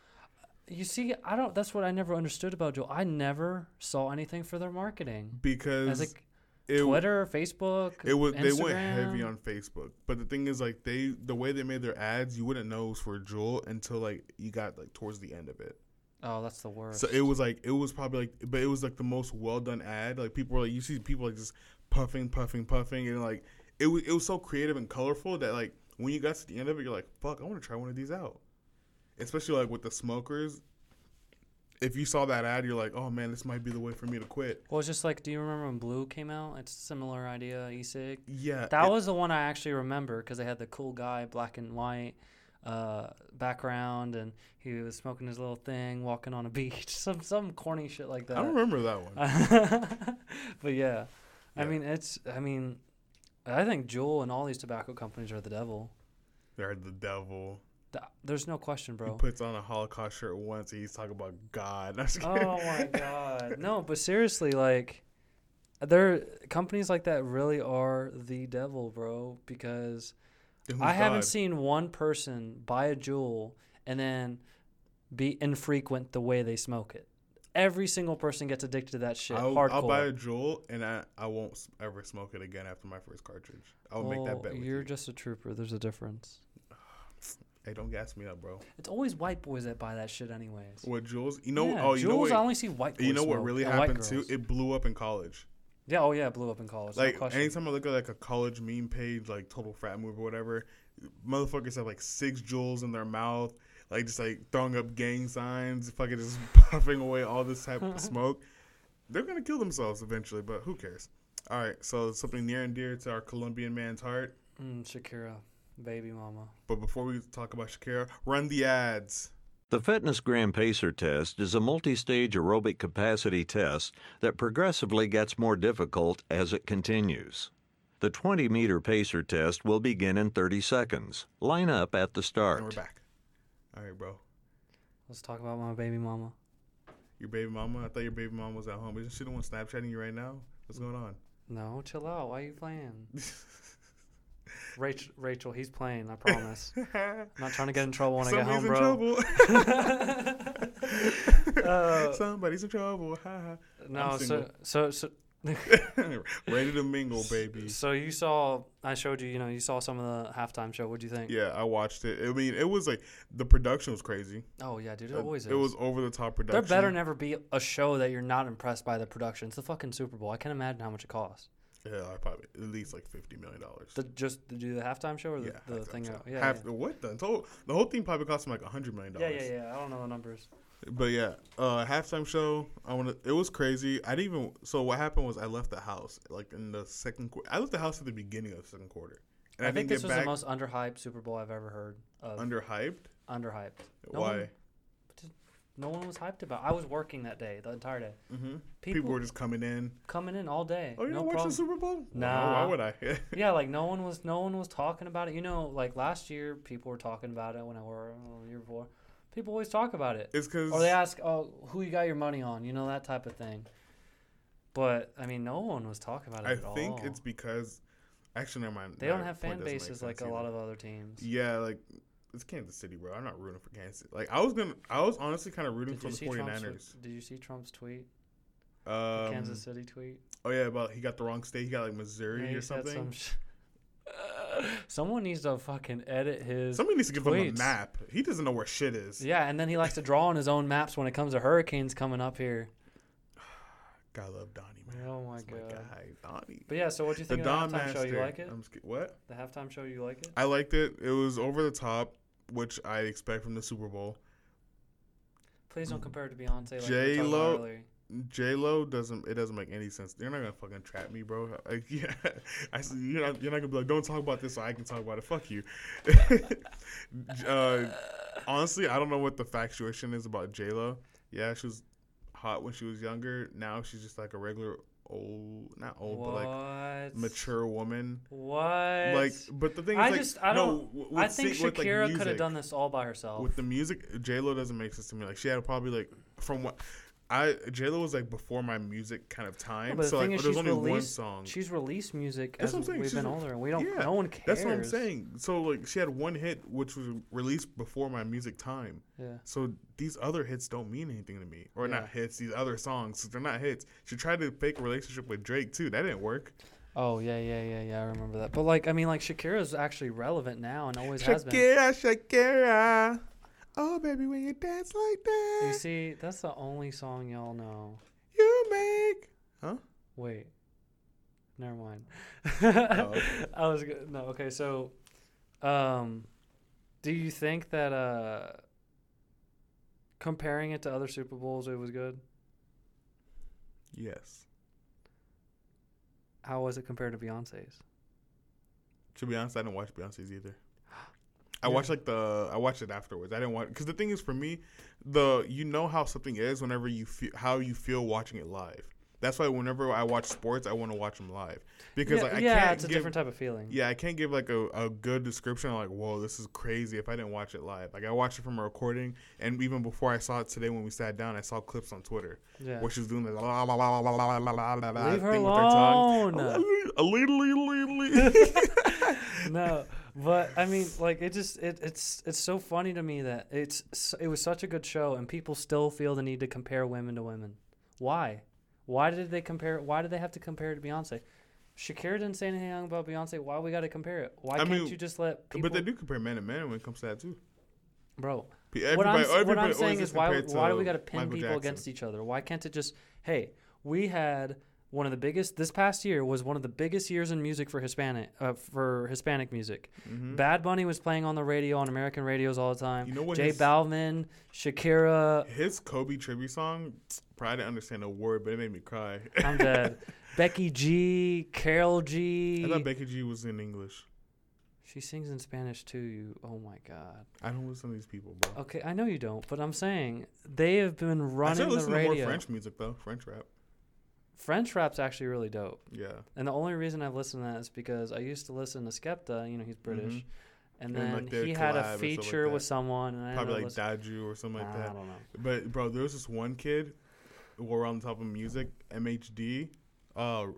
you see, I don't. That's what I never understood about Juul. I never saw anything for their marketing. Because As like it, Twitter, Facebook, it was they went heavy on Facebook, but the thing is like they the way they made their ads, you wouldn't know it was for Juul until like you got like towards the end of it. Oh, that's the worst. So it was like it was probably like, but it was like the most well done ad. Like people were like, you see people like just puffing, puffing, puffing, and like it was it was so creative and colorful that like when you got to the end of it, you're like, fuck, I want to try one of these out. Especially like with the smokers. If you saw that ad, you're like, oh man, this might be the way for me to quit. Well, it's just like, do you remember when Blu came out? It's a similar idea, e-cig. Yeah, That it- was the one I actually remember because they had the cool guy, black and white uh, background, and he was smoking his little thing, walking on a beach, some some corny shit like that. I don't remember that one. but yeah, I mean, it's. I mean, I think Juul and all these tobacco companies are the devil. They're the devil. Th- There's no question, He bro. puts on a Holocaust shirt once and he's talking about God. I'm just oh kidding. Oh my god. No, but seriously, like there companies like that really are the devil, bro, because I haven't seen one person buy a Juul and then be infrequent the way they smoke it. Every single person gets addicted to that shit. I'll, hardcore. I'll buy a Juul and I, I won't ever smoke it again after my first cartridge. I'll make that oh, bet with You're you. just a trooper. There's a difference. Hey, don't gas me up, bro. It's always white boys that buy that shit, anyways. What Juuls? You know? yeah, oh, you know Juuls, what? I only see white boys. you know what really happened too? It blew up in college. yeah, oh yeah, it blew up in college. no Like question. anytime I look at like a college meme page, like Total Frat Move or whatever, motherfuckers have like six Juuls in their mouth, like just like throwing up gang signs, fucking just puffing away all this type of smoke. They're gonna kill themselves eventually, but who cares? All right, so something near and dear to our Colombian man's heart. Mm, Shakira, baby mama. But before we talk about Shakira, run the ads. The Fitness Gram Pacer test is a multi stage aerobic capacity test that progressively gets more difficult as it continues. The 20 meter pacer test will begin in 30 seconds. Line up at the And we're start. back. All right, bro. Let's talk about my baby mama. Your baby mama. I thought your baby mama was at home. Isn't she the one Snapchatting you right now? What's going on? No, chill out. Why are you playing? Rachel, Rachel, he's playing. I promise. I'm not trying to get in trouble when I get home, Somebody's bro. in trouble. Uh, Somebody's in trouble. No, so so so Ready to mingle, baby. so you saw. I showed you. You know, you saw some of the halftime show. What do you think? Yeah, I watched it. I mean, it was like the production was crazy. Oh yeah, dude. It Uh, always is. It was over the top production. There better never be a show that you're not impressed by the production. It's the fucking Super Bowl. I can't imagine how much it costs. Yeah, I probably at least like fifty million dollars. Just to do the halftime show or the, Yeah, the thing? show. out- Yeah, Half yeah. what the total? The whole thing probably cost him like a hundred million yeah, dollars. yeah, yeah. I don't know the numbers. But yeah, uh, halftime show. I want to. It was crazy. I didn't even. So what happened was I left the house like in the second quarter. I left the house at the beginning of the second quarter, and I, I, think this was back the most underhyped Super Bowl I've ever heard of. underhyped. underhyped. No Why? One, no one was hyped about. I was working that day, the entire day. hmm People, People, were just coming in. coming in all day. Oh, you no don't watch the Super Bowl? Nah. why would I? yeah, like no one was no one was talking about it. You know, like last year people were talking about it when I were oh, year before. People always talk about it. it's because Or they ask, "Oh, who you got your money on?" You know that type of thing. But I mean, no one was talking about it I think all. it's because actually, never mind. they don't have fan bases like a lot of other teams. Yeah, like it's Kansas City, bro. I'm not rooting for Kansas. City. Like I was gonna, I was honestly kind of rooting Did for the 49ers. Trump's? Did you see Trump's tweet? The Um, Kansas City tweet. Oh yeah, about he got the wrong state. He got like Missouri Yeah, or something. some sh- Someone needs to fucking edit his. Somebody needs to give him a map. He doesn't know where shit is. Yeah, and then he likes to draw on his own maps when it comes to hurricanes coming up here. God I love Donnie, man. Oh my That's God. guy, Donnie. But yeah, so what do you The think Don of the halftime Master. show? You like it? I'm just, what? The halftime show, you like it? I liked it. It was over the top, which I expect from the Super Bowl. Please don't compare it to Beyonce. Like J-Lo- we were talking about earlier. J Lo doesn't. It doesn't make any sense. They're not gonna fucking trap me, bro. Like, yeah, I. s- You're not. You're not gonna be like, don't talk about this, so I can talk about it. Fuck you. uh, honestly, I don't know what the factuation is about J Lo. Yeah, she was hot when she was younger. Now she's just like a regular old, not old, what? but like mature woman. What? Like, but the thing is, I like, just I no, don't. I think sing- with, like, Shakira could have done this all by herself. with the music, J Lo doesn't make sense to me. Like she had probably like from what I J Lo was like before my music kind of time. the so like, there's only one released. song. She's released music That's as what I'm saying, we've she's been re- older, and we don't. Yeah, no one cares. That's what I'm saying. So like she had one hit which was released before my music time. Yeah. So these other hits don't mean anything to me, or Yeah. not hits. These other songs, they're not hits. She tried to fake a relationship with Drake too. That didn't work. Oh yeah, yeah, yeah, yeah. I remember that. But like, I mean, like Shakira's actually relevant now and always has been. Shakira, Shakira. Oh baby, when you dance like that, You see, that's the only song y'all know. you make. Huh? Wait. Never mind. okay. I was go- no okay. So, um, do you think that uh, comparing it to other Super Bowls, it was good? Yes. How was it compared to Beyonce's? To be honest, I didn't watch Beyonce's either. I Yeah. watched like the I watched it afterwards. I didn't watch because the thing is for me, the you know how something is whenever you feel how you feel watching it live. That's why whenever I watch sports, I want to watch them live because yeah, like I yeah, can't it's a give, different type of feeling. Yeah, I can't give like a, a good description like, whoa, this is crazy if I didn't watch it live. Like I watched it from a recording and even before I saw it today when we sat down, I saw clips on Twitter Yeah. where she was doing the la la la la la la la la la la Leave her thing with her tongue. alone. A little, little, little. no, but I mean, like it just it, it's it's so funny to me that it's it was such a good show and people still feel the need to compare women to women. Why? Why did they compare? Why did they have to compare it to Beyonce? Shakira didn't say anything about Beyonce. Why we got to compare it? Why I can't mean, you just let people? But they do compare man and man when it comes to that too. bro. Everybody, what I'm, s- what everybody I'm saying is why why do we got to pin Michael people Jackson. against each other? Why can't it just hey we had one of the biggest this past year was one of the biggest years in music for Hispanic uh, for Hispanic music. Bad Bunny was playing on the radio on American radios all the time. Mm-hmm. You know what J his- Balvin, Shakira, His Kobe tribute song, probably didn't understand a word, but it made me cry. I'm dead. Becky G, Karol G. I thought Becky G was in English. she sings in Spanish too. You, oh my god. I don't listen to these people, bro. Okay, I know you don't, but I'm saying they have been running I still the listen to radio. more French music though. French rap. French rap's actually really dope. Yeah. And the only reason I've listened to that is because I used to listen to Skepta. You know, he's British, Mhm. and And, then like, he had a feature like with someone, and Probably like listen- Dadju or something like I that. I don't know. But bro, there was this one kid. We're on top of music. MHD. Uh,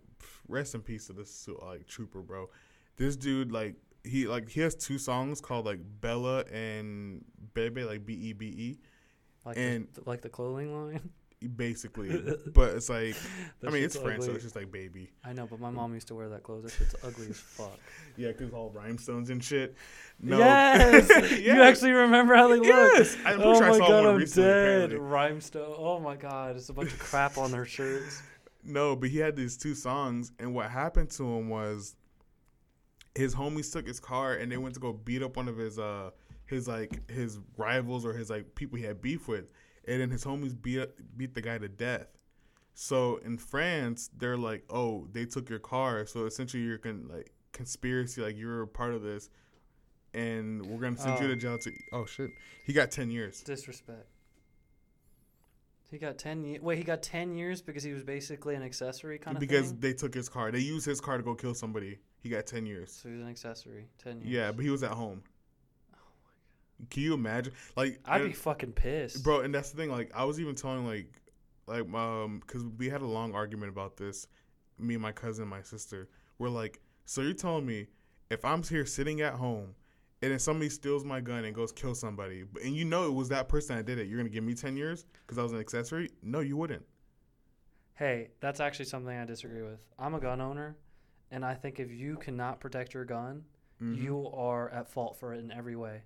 rest in peace to this like trooper, bro. This dude like he like he has two songs called like Bella and Bebe, like B E B E. Like and- the, like the clothing line. basically. but it's like, I mean, it's French, so it's just like baby. I know, but my mom used to wear that clothes. That shit's ugly as fuck. Yeah, because all rhinestones and shit. No. Yes, you actually remember how they look. Yes, I'm pretty oh sure I my saw god, one I'm recently, dead. apparently. Rhymestone. Oh my god, it's a bunch of crap on their shirts. No, but he had these two songs, and what happened to him was his homies took his car and they went to go beat up one of his uh his like his rivals or his like people he had beef with, and then his homies beat up, beat the guy to death. So in France, they're like, oh, they took your car, so essentially you're con- like conspiracy, like you're a part of this, and we're gonna send you Oh. to jail. To oh shit, he got ten years. Disrespect. He got ten years. Wait, he got ten years because he was basically an accessory kind of because thing. they took his car. They used his car to go kill somebody. He got ten years. So he was an accessory. Ten years. Yeah, but he was at home. Can you imagine? Like, I'd and- be fucking pissed, bro. And that's the thing. Like, I was even telling like, like, um, because we had a long argument about this. Me and my cousin, and my sister, we're like, so you're telling me if I'm here sitting at home, and then somebody steals my gun and goes kill somebody, but- and you know it was that person that did it, you're gonna give me ten years because I was an accessory? No, you wouldn't. Hey, that's actually something I disagree with. I'm a gun owner, and I think if you cannot protect your gun, Mhm. you are at fault for it in every way.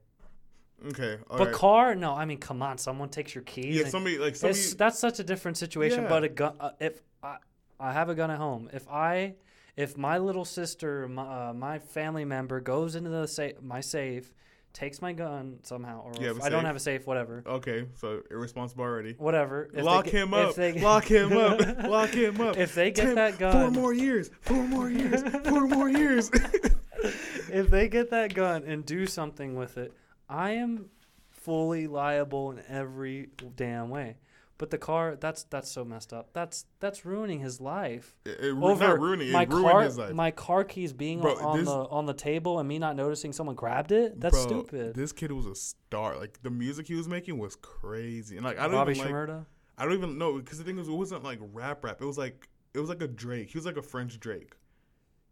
Okay, but right. car, no. I mean, come on, someone takes your keys. yeah, and- somebody like somebody. that's such a different situation. Yeah. But a gun, uh, if I, I have a gun at home, if I, if my little sister, my, uh, my family member goes into the sa- my safe, takes my gun somehow, or You have if a I don't have a safe, whatever, okay, so irresponsible already. whatever. Lock get- him if up. they get- Lock him up. Lock him up. If they get Ten- that Four more years. Four more years. Four more years. if they get that gun and do something with it, I am fully liable in every damn way. But the car, that's that's so messed up. That's that's ruining his life. it, it, Over not ruining my It ruined car, his life. my car keys being Bro, on this- the on the table and me not noticing someone grabbed it. That's Bro, stupid. This kid was a star. Like the music he was making was crazy. And like I don't Bobby even like. I don't even know because the thing was, it wasn't like rap rap. It was like it was like a Drake. He was like a French Drake.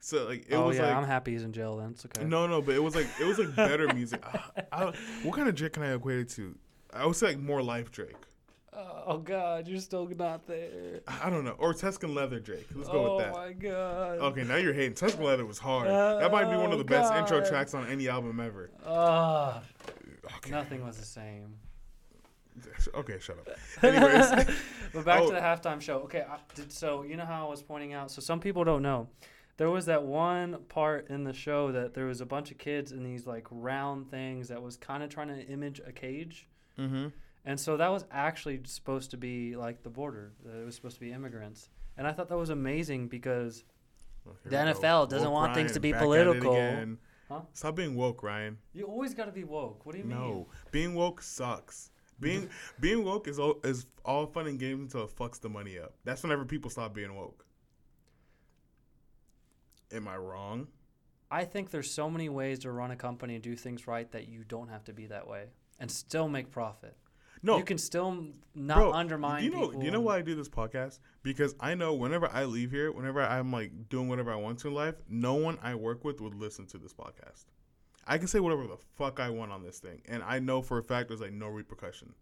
So like it oh was yeah, like I'm happy he's in jail. Then it's okay. no, no, but it was like it was like better music. I, I, what kind of Drake can I equate it to? I would say like more life Drake. Oh God, you're still not there. I don't know, or Tuscan Leather Drake. Let's go oh with that. Oh my God. Okay, now you're hating. Tuscan Leather was hard. that might be one of the best intro tracks on any album ever. Ah, Okay. nothing was the same. Okay, shut up. Anyways, But back Oh. to the halftime show. Okay, I, did, so you know how I was pointing out. So some people don't know. There was that one part in the show that there was a bunch of kids in these like round things that was kind of trying to image a cage. mm-hmm. And so that was actually supposed to be like the border. It was supposed to be immigrants. And I thought that was amazing because The NFL doesn't want things to be back at it political. Huh? Stop being woke, Ryan. you always got to be woke. What do you mean? No, being woke sucks. Being being woke is all is all fun and games until it fucks the money up. That's whenever people stop being woke. Am I wrong? I think there's so many ways to run a company and do things right that you don't have to be that way and still make profit. No, you can still not Bro, undermine Do you know? Do you know why I do this podcast? Because I know whenever I leave here, whenever I'm like doing whatever I want to in life, no one I work with would listen to this podcast. I can say whatever the fuck I want on this thing, and I know for a fact there's like no repercussion.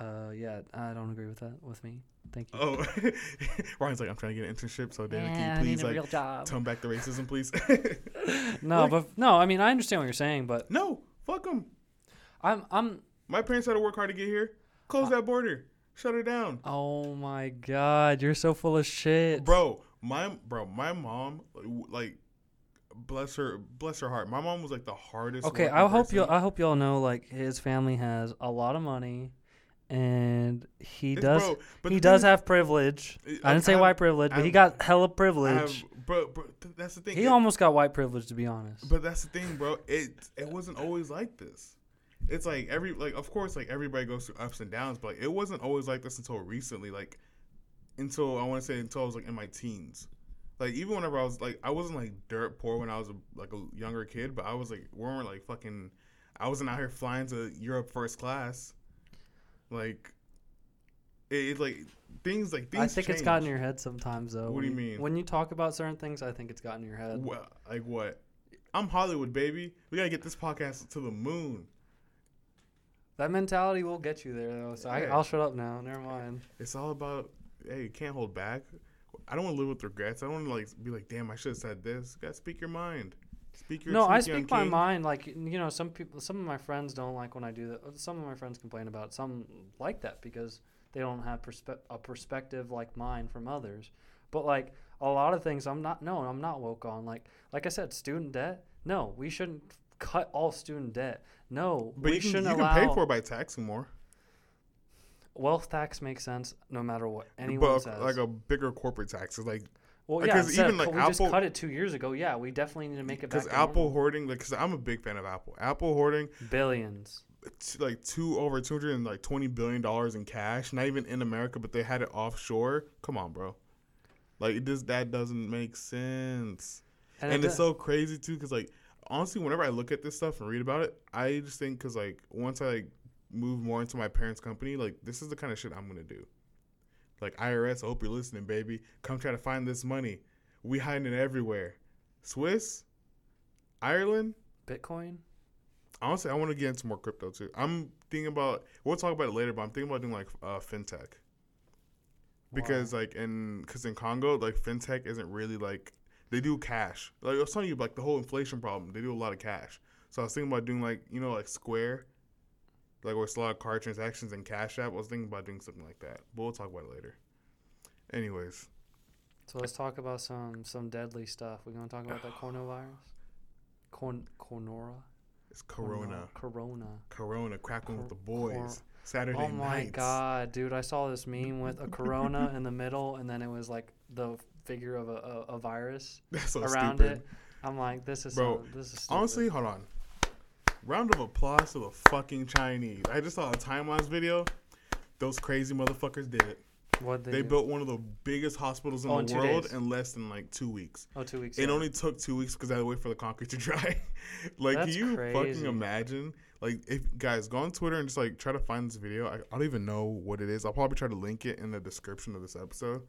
Uh, yeah, I don't agree with that. With me, thank you. Oh, Ryan's like, I'm trying to get an internship, so Dan, Yeah, can I you need please a like real job. tone back the racism, please? no, like- but no, I mean I understand what you're saying, but no, fuck them. I'm I'm. My parents had to work hard to get here. Close Uh, that border. Shut it down. Oh my God, you're so full of shit, bro my bro my mom like bless her bless her heart my mom was like the hardest Okay, I hope you person. I hope y'all know like his family has a lot of money, and he It's- does bro, but he does have privilege. I- I didn't say I'm- white privilege, but he I'm- got hella privilege. bro, bro th- that's the thing He It- almost got white privilege, to be honest. but that's the thing bro it it wasn't always like this it's like every like of course like everybody goes through ups and downs but like, it wasn't always like this until recently like until i want to say until i was like in my teens like even whenever i was like i wasn't like dirt poor when i was a, like a younger kid but i was like we weren't like fucking i wasn't out here flying to europe first class like it, it like things like things I think it's gotten in your head sometimes, though. What do you mean? When you talk about certain things, I think it's gotten in your head. Wha- like what i'm hollywood baby we gotta get this podcast to the moon That mentality will get you there, though. So I, Yeah. I'll shut up now. Never mind. It's all about hey, you can't hold back. I don't want to live with regrets. I don't want to like be like, damn, I should have said this. You gotta speak your mind. Speak your no, I speak my king. mind. Like you know, some people, some of my friends don't like when I do that. Some of my friends complain about it. Some like that because they don't have perspe- a perspective like mine from others. But like a lot of things, I'm not. No, I'm not woke on. Like like I said, student debt. No, we shouldn't cut all student debt. No, But we you can, shouldn't you can allow pay for it by taxing more. wealth tax makes sense no matter what anyone but says. like a bigger corporate tax is like well, yeah, because even, like, we just cut it two years ago. Yeah, we definitely need to make it because Apple normal. hoarding. Like, because I'm a big fan of Apple. Apple hoarding billions. it's like two over two hundred and like twenty billion dollars in cash. Not even in America, but they had it offshore. Come on, bro. Like it just that doesn't make sense. And, and it it's so crazy too because like honestly whenever i look at this stuff and read about it i just think because like once i like move more into my parents company like this is the kind of shit i'm gonna do like irs i hope you're listening baby. Come try to find this money. We hiding it everywhere. Swiss? Ireland? Bitcoin. honestly i want to get into more crypto too. I'm thinking about we'll talk about it later but i'm thinking about doing like uh, fintech. Because like in because in congo like fintech isn't really like they do cash. Like i was telling you like the whole inflation problem. They do a lot of cash. So i was thinking about doing like you know like square like where it's a lot of card transactions and cash app i was thinking about doing something like that but we'll talk about it later anyways So let's talk about some some deadly stuff. We're gonna talk about that coronavirus. Corn cornora. it's corona Corona. corona cracking with the Cor- boys saturday Oh my nights god, dude! I saw this meme with a corona in the middle, and then it was like the figure of a, a, a virus so around stupid it. I'm like, this is Bro, so, this is stupid. Honestly, hold on. Round of applause to the fucking Chinese. I just saw a time lapse video. Those crazy motherfuckers did it. What they, They built one of the biggest hospitals in Oh, the two world days. in less than like two weeks. oh two weeks. It yeah. only took two weeks because I had to wait for the concrete to dry. like, That's can you crazy. fucking imagine? Like, if guys go on Twitter and just like try to find this video. I, I don't even know what it is. I'll probably try to link it in the description of this episode.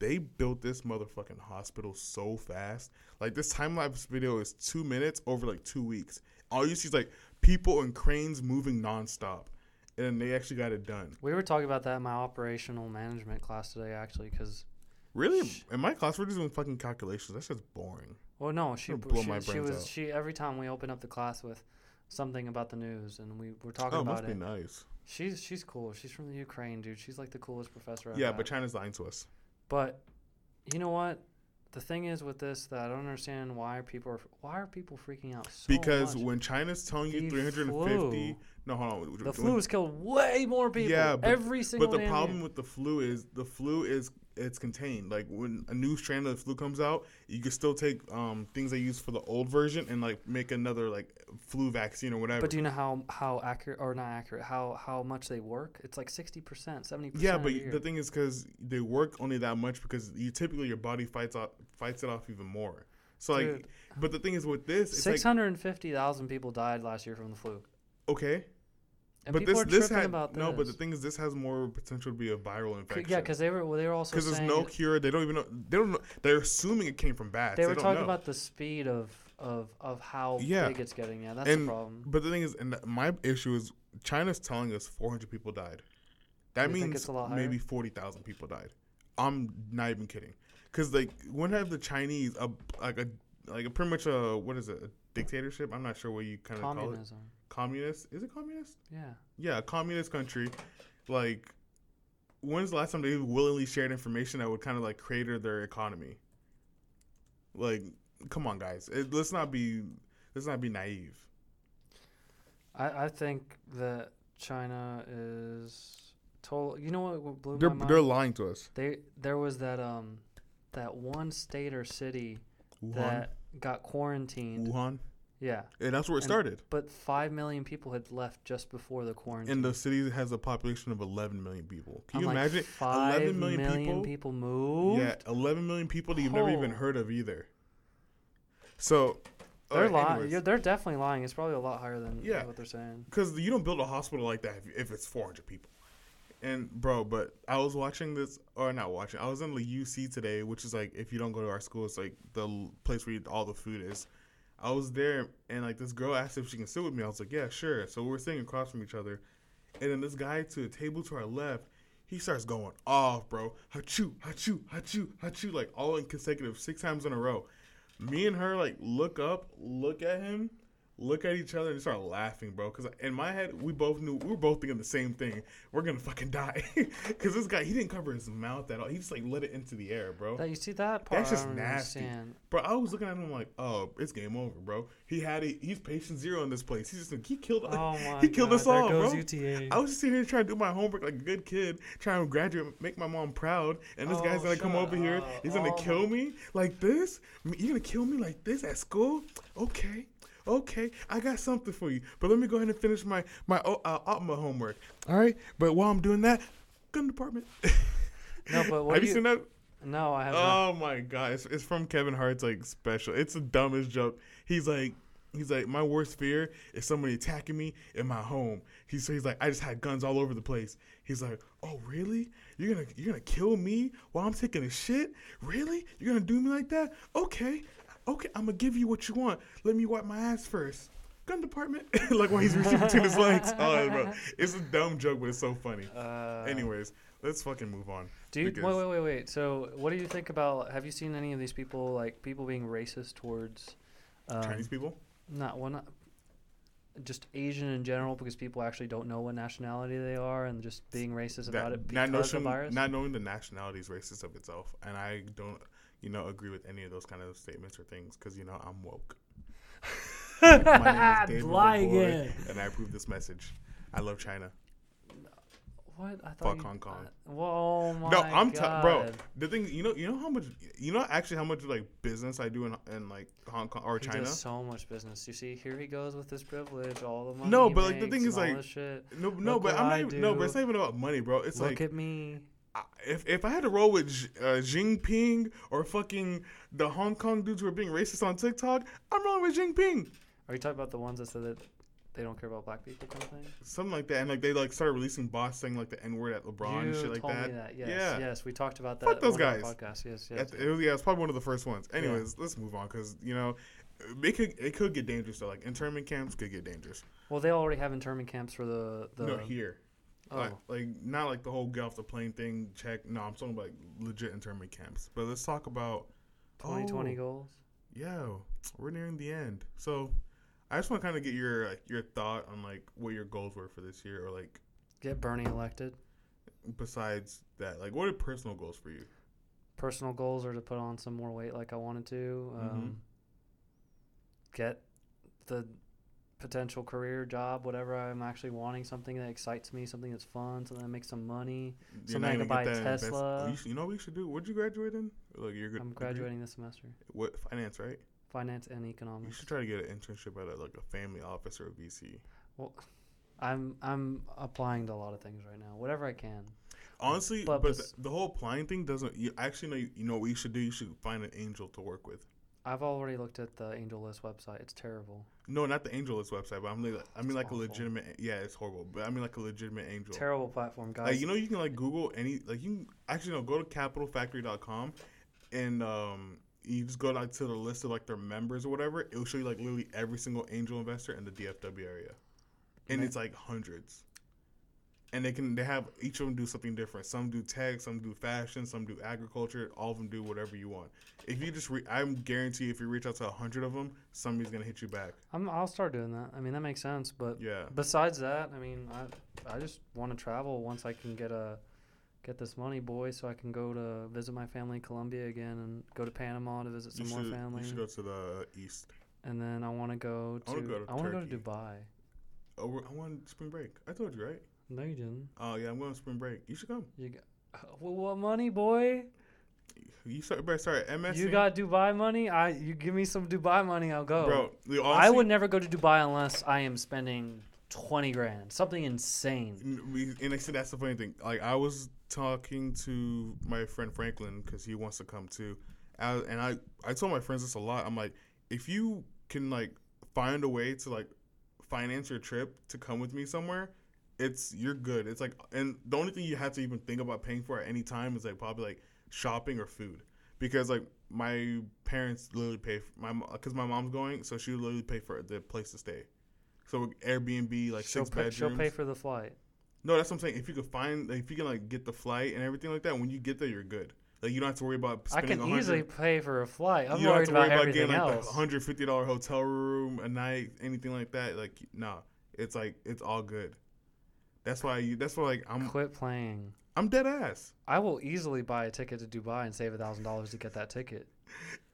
They built this motherfucking hospital so fast. Like this time lapse video is two minutes over like two weeks. All you see is like people and cranes moving nonstop, and they actually got it done. We were talking about that in my operational management class today, actually, because Really, in my class we're just doing fucking calculations. That's just boring. well, no, she she, my she was out. she every time we open up the class with something about the news, and we were talking Oh, it about must be it. nice. She's she's cool. She's from the Ukraine, dude. She's like the coolest professor. I've Yeah, had. but China's lying to us. But you know what? The thing is with this that I don't understand why people are why are people freaking out so because much? when China's telling you The 350, flu. no, hold on. the when- flu has killed way more people. Yeah, but- every single. But the problem year. with the flu is the flu is it's contained. Like when a new strand of the flu comes out, you can still take um things they use for the old version and like make another like flu vaccine or whatever. But do you know how how accurate or not accurate how how much they work? It's like sixty percent, seventy percent. yeah, but the thing is because they work only that much because you typically your body fights off fights it off even more. So like, but the thing is with this, six hundred and fifty thousand like hundred and fifty thousand people died last year from the flu. okay, And but people this are this tripping had about no, but the thing is this has more potential to be a viral infection. Yeah, because they were well, they were also because there's no cure. They don't even know. They don't know. They're assuming it came from bats. they were don't talking know. about the speed of of of how Yeah. big it's getting. Yeah, that's and the problem. but the thing is, and my issue is China's telling us 400 people died. That You means it's a lot maybe 40,000 people died. I'm not even kidding. Because like, when have the Chinese a like a like a pretty much a what is it a dictatorship? I'm not sure what you kind of call it. Communist? Is it communist? Yeah. Yeah, a communist country. Like, when's the last time they willingly shared information that would kind of like crater their economy? Like, come on, guys. It, let's not be let's not be naive. I, I think that China is total. You know what- what blew They're my mind? they're lying to us. They there was that um that one state or city Wuhan, that got quarantined. Wuhan, Yeah. and that's where it And- started. But five million people had left just before the quarantine. And the city has a population of 11 million people. Can I'm you like, imagine Five 11 million, million people? moved. Yeah, 11 million people that you've never even Oh. heard of either. So, uh, They're alright, lying. They're definitely lying. It's probably a lot higher than Yeah. what they're saying. Because you don't build a hospital like that if, if it's 400 people. And bro, but I was watching this, or not watching. I was in the UC today, which is like if you don't go to our school, it's like the place where all the food is. I was there, and like this girl asked if she can sit with me. I was like, yeah, sure. So we're sitting across from each other, and then this guy to the table to our left, he starts going off, bro. Hachoo, hachoo, hachoo, hachoo, like all in consecutive, six times in a row. Me and her like look up, look at him, look at each other, and start laughing, bro. Because in my head, we both knew we were both thinking the same thing. We're gonna fucking die. Because this guy, he didn't cover his mouth at all. He just like let it into the air, bro. That you see that part? That's just nasty. understand. Bro, I was looking at him like, oh, it's game over, bro. He had it. He's patient zero in this place. He's just he killed. Oh my he killed God, us all, bro. UTA. I was just sitting here trying to do my homework like a good kid, trying to graduate, make my mom proud, and this Oh, guy's gonna come over here. up. He's gonna Oh kill me like this. You're gonna kill me like this at school? Okay. Okay, I got something for you, but let me go ahead and finish my my uh, Optima homework. All right, but while I'm doing that, gun department. No, but what have you you- seen that? No, I have not. Oh my god, it's, it's from Kevin Hart's like special. It's the dumbest joke. He's like, he's like, my worst fear is somebody attacking me in my home. He's he's like, I just had guns all over the place. He's like, oh really? You're gonna you're gonna kill me while I'm taking a shit? Really? You're gonna do me like that? Okay, okay, I'm gonna give you what you want. Let me wipe my ass first. Gun department, like while he's reaching between his legs. Oh, bro, it's a dumb joke, but it's so funny. Uh, Anyways, let's fucking move on. You, wait, wait, wait, wait. So, what do you think about? Have you seen any of these people, like people being racist towards um, Chinese people? Not well, just Asian in general, because people actually don't know what nationality they are, and just being racist about it not because of the virus. not knowing the nationality is racist of itself, and I don't, you know, agree with any of those kind of statements or things because you know I'm woke. My name is David and I approve this message. I love China. what I thought. Fuck you- Hong Kong. uh, Whoa, my no, I'm t- bro. The thing, you know, you know how much, you know, actually how much like business I do in, in like Hong Kong or He China. does so much business. You see, here he goes with his privilege, all the money. No, but, like, the thing is, like. No, no, Look but I'm not even, no, but it's not even about money, bro. It's like Look like at me. If if I had to roll with uh, Jinping or fucking the Hong Kong dudes who are being racist on TikTok, I'm rolling with Jinping. Are you talking about the ones that said that they don't care about black people kind of thing? Something like that, and like they like started releasing bots saying like the N word at LeBron and you shit like told that. me that. Yes, yeah, yes, we talked about that. Fuck those one of our guys. Podcasts. Yes, yes. The- it was, yeah, it's probably one of the first ones. Anyways, let's move on because you know it could it could get dangerous. though. like internment camps could get dangerous. Well, they already have internment camps for the the. no, here. Oh, Like, like not like the whole get off the plane thing. Check. No, I'm talking about like, legit internment camps. But let's talk about 2020 oh, goals. Yeah, we're nearing the end. So I just want to kind of get your like, your thought on like what your goals were for this year, or like Get Bernie elected. besides that, like what are personal goals for you? Personal goals are to put on some more weight, like I wanted to. Mm-hmm. Um, Get the potential career job, whatever I'm actually wanting, something that excites me, something that's fun, something that makes some money. You're Something I can buy a Tesla. You, know what you should do? What'd you graduate in? Like you're good. I'm degree? graduating this semester, What finance, right? finance and economics. You should try to get an internship at a, like a family office or a VC. Well, I'm I'm applying to a lot of things right now. Whatever I can. Honestly, But but, the, the whole applying thing doesn't. You actually know. You know what you should do? You should find an angel to work with. I've already looked at the Angel List website. It's terrible. No, not the AngelList website, but I'm like, I mean It's like awful. a legitimate. Yeah, it's horrible, but I mean like a legitimate angel. Terrible platform, guys. Like you know, you can like Google any like you can actually no go to capitalfactory.com and um you just go like to the list of like their members or whatever. It will show you like literally every single angel investor in the DFW area, and Ma- it's like hundreds. And they can they have each of them do something different. Some do tech, some do fashion, some do agriculture. All of them do whatever you want. If you just re- I'm guarantee if you reach out to a hundred of them, somebody's gonna hit you back. I'm, I'll start doing that. I mean, that makes sense. But Yeah. besides that, I mean, I I just want to travel once I can get a get this money, boy, so I can go to visit my family in Colombia again and go to Panama to visit some you more should, family. You should go to the east. and then I want to go to wanna go to I want to go to Dubai. Oh, I want spring break. I told you right. No, you didn't. Oh yeah, I'm going to spring break. You should come. You got uh, well, what money, boy? You start, better start MS. You got Dubai money? I you give me some Dubai money, I'll go. bro. the- I would never go to Dubai unless I am spending twenty grand, something insane. we- And I said that's the funny thing. Like I was talking to my friend Franklin because he wants to come too, I, and I I told my friends this a lot. I'm like, if you can like find a way to like finance your trip to come with me somewhere, it's you're good. It's like, and the only thing you have to even think about paying for at any time is like probably like shopping or food, because like my parents literally pay for my because my mom's going, so she would literally pay for the place to stay. So Airbnb like she'll, six pay, bedrooms. she'll pay for the flight. No, that's what I'm saying. If you can find, like, if you can like get the flight and everything like that, when you get there, you're good. Like you don't have to worry about I can 100, easily pay for a flight. I'm you don't have worried to about worry about everything getting like else. the 150 dollar hotel room a night, anything like that. Like no, it's like it's all good. That's why you. That's why like I'm. Quit playing. I'm dead ass. I will easily buy a ticket to Dubai and save a thousand dollars to get that ticket.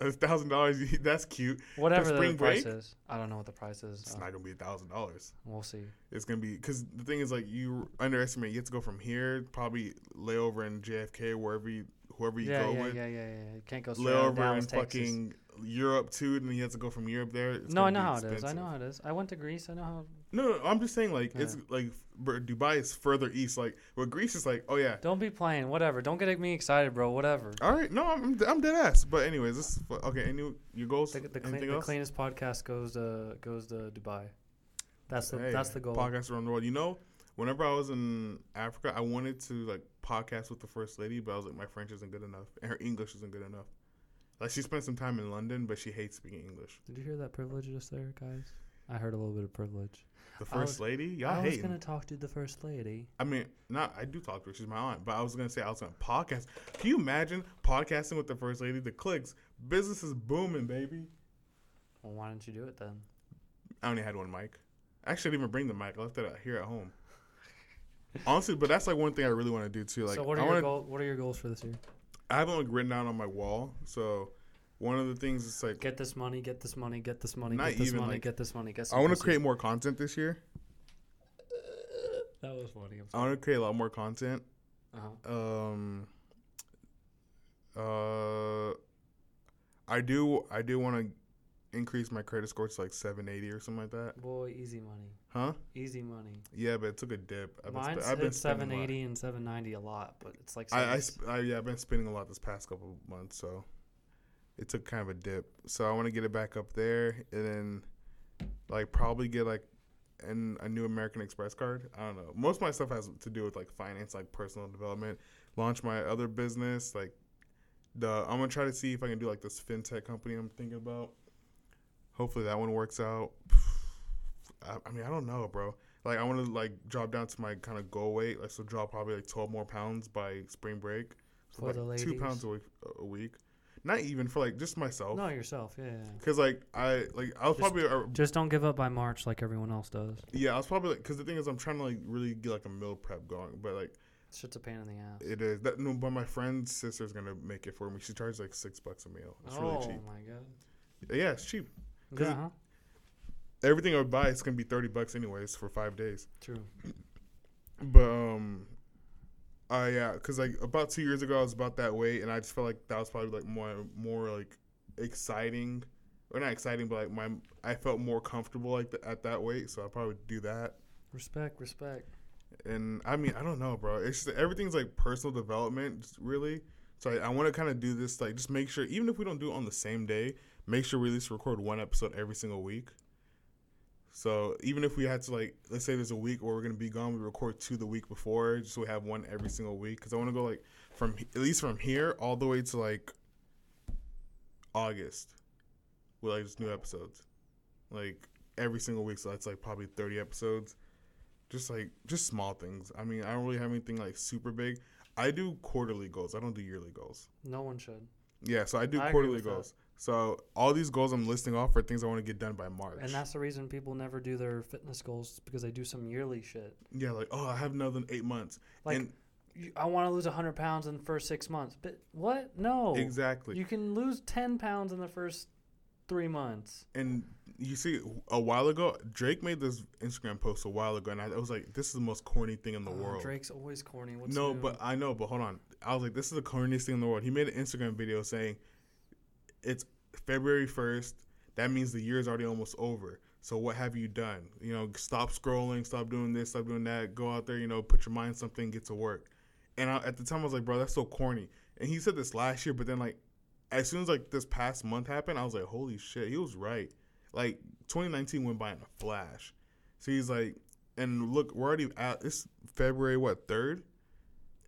A thousand dollars. That's cute. Whatever the spring price break? is. I don't know what the price is. It's Uh, not gonna be a thousand dollars. we'll see. It's gonna be because the thing is like you underestimate. You have to go from here, probably lay over in JFK, wherever you, whoever you Yeah, go yeah, with. yeah, yeah, yeah. You can't go straight lay out over in Texas. fucking Europe too, and then you have to go from Europe there. It's No, I know how it is. I know how it is. I went to Greece. I know how. No, no, I'm just saying like it's like Dubai is further east. Like where Greece is like, oh yeah, Don't be playing. Whatever. Don't get me excited, bro. Whatever. all right, no, I'm I'm dead ass. But anyways, this is, okay. Any your goals? The, the, clean, the cleanest podcast goes to goes to Dubai. That's the Hey, that's the goal. Podcast around the world. You know, whenever I was in Africa, I wanted to like podcast with the first lady, but I was like, my French isn't good enough, and her English isn't good enough. Like she spent some time in London, but she hates speaking English. Did you hear that privilege just there, guys? I heard a little bit of privilege. The first was- lady, y'all I was hating. gonna talk to the first lady. I mean, not I do talk to her. She's my aunt, but I was gonna say I was gonna podcast. Can you imagine podcasting with the first lady? The clicks, business is booming, baby. Well, why didn't you do it then? I only had one mic. I actually didn't even bring the mic. I left it out here at home. Honestly, but that's like one thing I really want to do too. Like, so what are I your want goal, What are your goals for this year? I have them like written down on my wall. So one of the things is like Get this money. Get this money. Get this money. Get this money. like- get this money. Get. This money. I want to create more content this year. That was funny. I'm I want to create a lot more content. Uh-huh. Um. Uh. I do. I do want to increase my credit score to like 780 or something like that. Boy, easy money. Huh? Easy money. Yeah, but it took a dip. I've been, Mine's sp- I've been spending a lot. 780 and 790 a lot, but it's like I, I, sp- I yeah, I've been spending a lot this past couple of months, so it took kind of a dip. So I want to get it back up there, and then like probably get like an, a new American Express card. I don't know. Most of my stuff has to do with like finance, like personal development. Launch my other business, like the I'm gonna try to see if I can do like this fintech company I'm thinking about. Hopefully that one works out. I, I mean, I don't know, bro. Like I want to like drop down to my kind of goal weight, like so drop probably like 12 more pounds by spring break. So For like two pounds a week, a week. Not even for like just myself. no, yourself. Yeah, yeah. Cause like I like I was Just- probably uh, Just don't give up by March like everyone else does. yeah I was probably like cause the thing is I'm trying to like really get like a meal prep going, but like Shit's a pain in the ass. it is that no, but my friend's sister's gonna make it for me. She charges like six bucks a meal. It's oh really cheap. my god. Yeah, it's cheap. 'Cause Yeah, it- huh? Everything I would buy is gonna be thirty bucks anyways for five days. True. But um, uh yeah, cause like about two years ago I was about that weight, and I just felt like that was probably like more more like exciting, or not exciting, but like my I felt more comfortable like at that weight, so I probably would do that. Respect, respect. And I mean I don't know, bro. It's just, everything's like personal development, really. So I, I want to kind of do this like just make sure even if we don't do it on the same day, make sure we at least record one episode every single week. So even if we had to like, let's say there's a week where we're gonna be gone, we record two the week before, just so we have one every single week. Because I want to go like from at least from here all the way to like August, with like just new episodes, like every single week. So that's like probably 30 episodes. Just like just small things. I mean, I don't really have anything like super big. I do quarterly goals. I don't do yearly goals. No one should. Yeah, so I do I quarterly goals. So all these goals I'm listing off are things I want to get done by March. And that's the reason people never do their fitness goals because they do some yearly shit. yeah, like oh, I have another eight months. Like, and I want to lose 100 pounds in the first six months. But what? No. exactly. You can lose 10 pounds in the first three months. and you see, a while ago, Drake made this Instagram post a while ago, and I, was like, this is the most corny thing in the Oh, world. Drake's always corny. What's no, new? but I know, but hold on. I was like, this is the corniest thing in the world. He made an Instagram video saying, it's February 1st. That means the year is already almost over. So what have you done? You know, stop scrolling, stop doing this, stop doing that. Go out there, you know, put your mind something, get to work. And I, at the time, I was like, bro, that's so corny. And he said this last year, but then like, as soon as like this past month happened, I was like, holy shit, he was right. Like 2019 went by in a flash. So he's like, and look, we're already at it's February what third,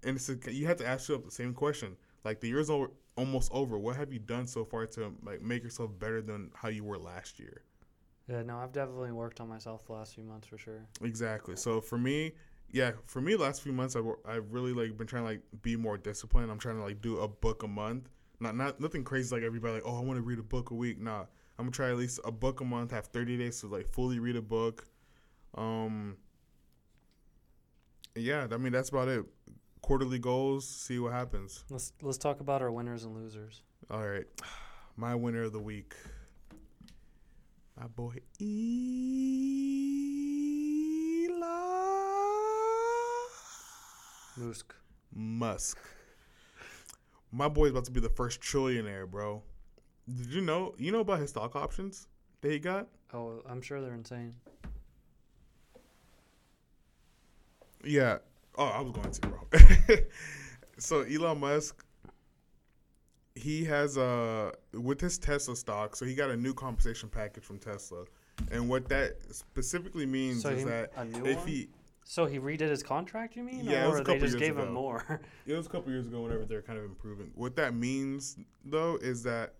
and it's a, you have to ask yourself the same question. Like the year's over, almost over. What have you done so far to like make yourself better than how you were last year? yeah, no, I've definitely worked on myself the last few months for sure. Exactly. So for me, yeah, for me, last few months, I've, I've really like been trying to like be more disciplined. I'm trying to like do a book a month. Not not nothing crazy like everybody like oh I want to read a book a week. Nah, I'm gonna try at least a book a month. Have 30 days to like fully read a book. Um. Yeah, I mean that's about it. Quarterly goals. See what happens. Let's let's talk about our winners and losers. All right, my winner of the week, my boy Elon Musk. Musk. My boy's about to be the first trillionaire, bro. Did you know? You know about his stock options that he got? Oh, I'm sure they're insane. Yeah. Oh, I was going to, bro. so Elon Musk, he has uh with his Tesla stock. So he got a new compensation package from Tesla, and what that specifically means So is he- that a if one? he So he redid his contract, you mean? Yeah, it was or a they couple just years gave him ago. more? It was a couple years ago whenever they're kind of improving. What that means though is that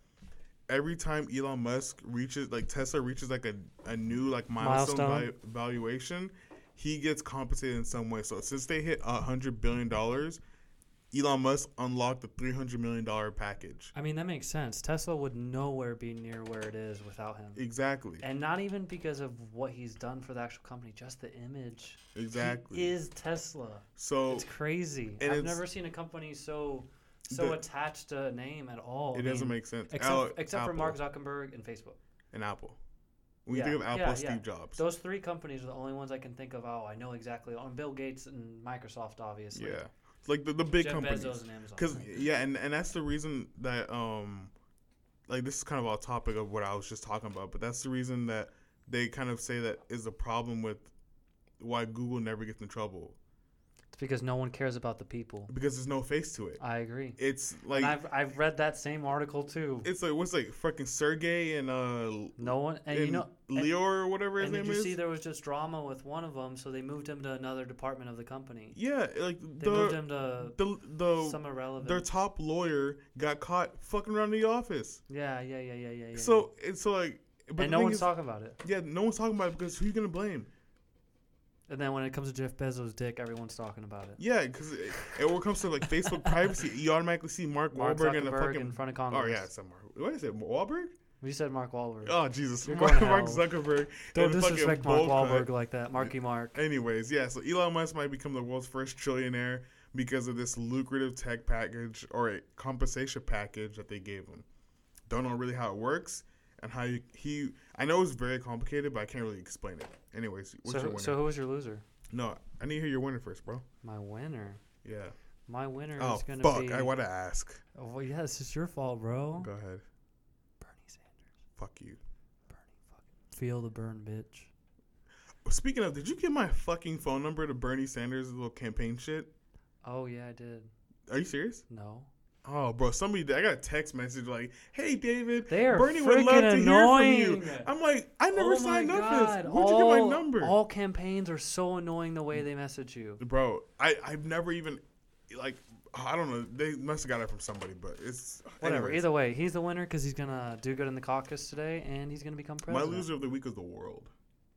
every time Elon Musk reaches like Tesla reaches like a, a new like milestone, Milestone. valu- valuation, he gets compensated in some way. So since they hit a hundred billion dollars, Elon Musk unlocked the three hundred million dollar package. I mean, that makes sense. Tesla would nowhere be near where it is without him. Exactly. And not even because of what he's done for the actual company, just the image. Exactly. He is Tesla. so It's crazy. I've it's- never seen a company so so The- attached to a name at all. I it doesn't make sense. except, Al- except for Mark Zuckerberg and Facebook. and Apple. When you Yeah, think of Apple, yeah, Steve yeah. Jobs. Those three companies are the only ones I can think of. Oh, I know exactly. On Bill Gates and Microsoft, obviously. yeah, it's like the the big Jeff companies. Bezos and Amazon. Because yeah, and, and that's the reason that um like this is kind of off topic of what I was just talking about, but that's the reason that they kind of say that is the problem with why Google never gets in trouble because no one cares about the people. because there's no face to it. I agree. It's like and I've I've read that same article too. it's like what's like fucking Sergey and uh No one, and, you and know, and, Leor or whatever his and name did you is. see there was just drama with one of them, so they moved him to another department of the company. yeah, like They moved the him to the the some irrelevant. their top lawyer got caught fucking around the office. yeah, yeah, yeah, yeah, yeah. yeah. So it's so like, but and no one's is- talking about it. Yeah, no one's talking about it because who you gonna blame? And then when it comes to Jeff Bezos' dick, everyone's talking about it. Yeah, because when it comes to like Facebook privacy, you automatically see Mark, Mark Wahlberg in the fucking. in front of Congress. oh yeah, it's Mark. What is it? Wahlberg? We said Mark Wahlberg. Oh Jesus, Mark, Mark. Zuckerberg. Don't disrespect Mark Wahlberg cut. like that. Marky Mark. Anyways, yeah, so Elon Musk might become the world's first trillionaire because of this lucrative tech package or a compensation package that they gave him. Don't know really how it works and how you, he. I know it's very complicated, but I can't really explain it. Anyways, what's So, your who- winner? so who was your loser? no, I need to hear your winner first, bro. My winner. Yeah. My winner Oh is gonna fuck! be. I want to ask. Oh well, yeah, it's your fault, bro. Go ahead. Bernie Sanders. Fuck you. Bernie fucking. Feel the burn, bitch. Speaking of, did you get my fucking phone number to Bernie Sanders' little campaign shit? Oh yeah, I did. Are you serious? No. Oh, bro, somebody I got a text message like, "Hey, David, They are Bernie would love to freaking hear from you." I'm like, I never oh signed my up for this. Where'd you get my number, All campaigns are so annoying the way they message you. bro? I I've never even like I don't know. They must have got it from somebody, but it's Whatever. anyways. Either way, he's the winner because he's gonna do good in the caucus today, and he's gonna become president. My loser of the week was the world.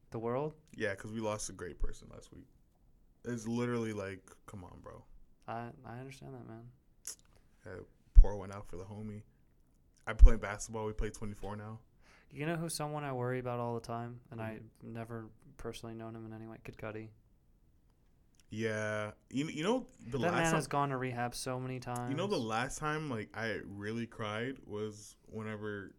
The world. Yeah, because we lost a great person last week. It's literally like, come on, bro. I I understand that, man. Uh, pour one out for the homie. I play basketball. We play 24 now. You know who's someone I worry about all the time, and I Mm-hmm. never personally known him in any way. Kid Cudi. Yeah, you you know the that last man time, has gone to rehab so many times. you know the last time like I really cried was whenever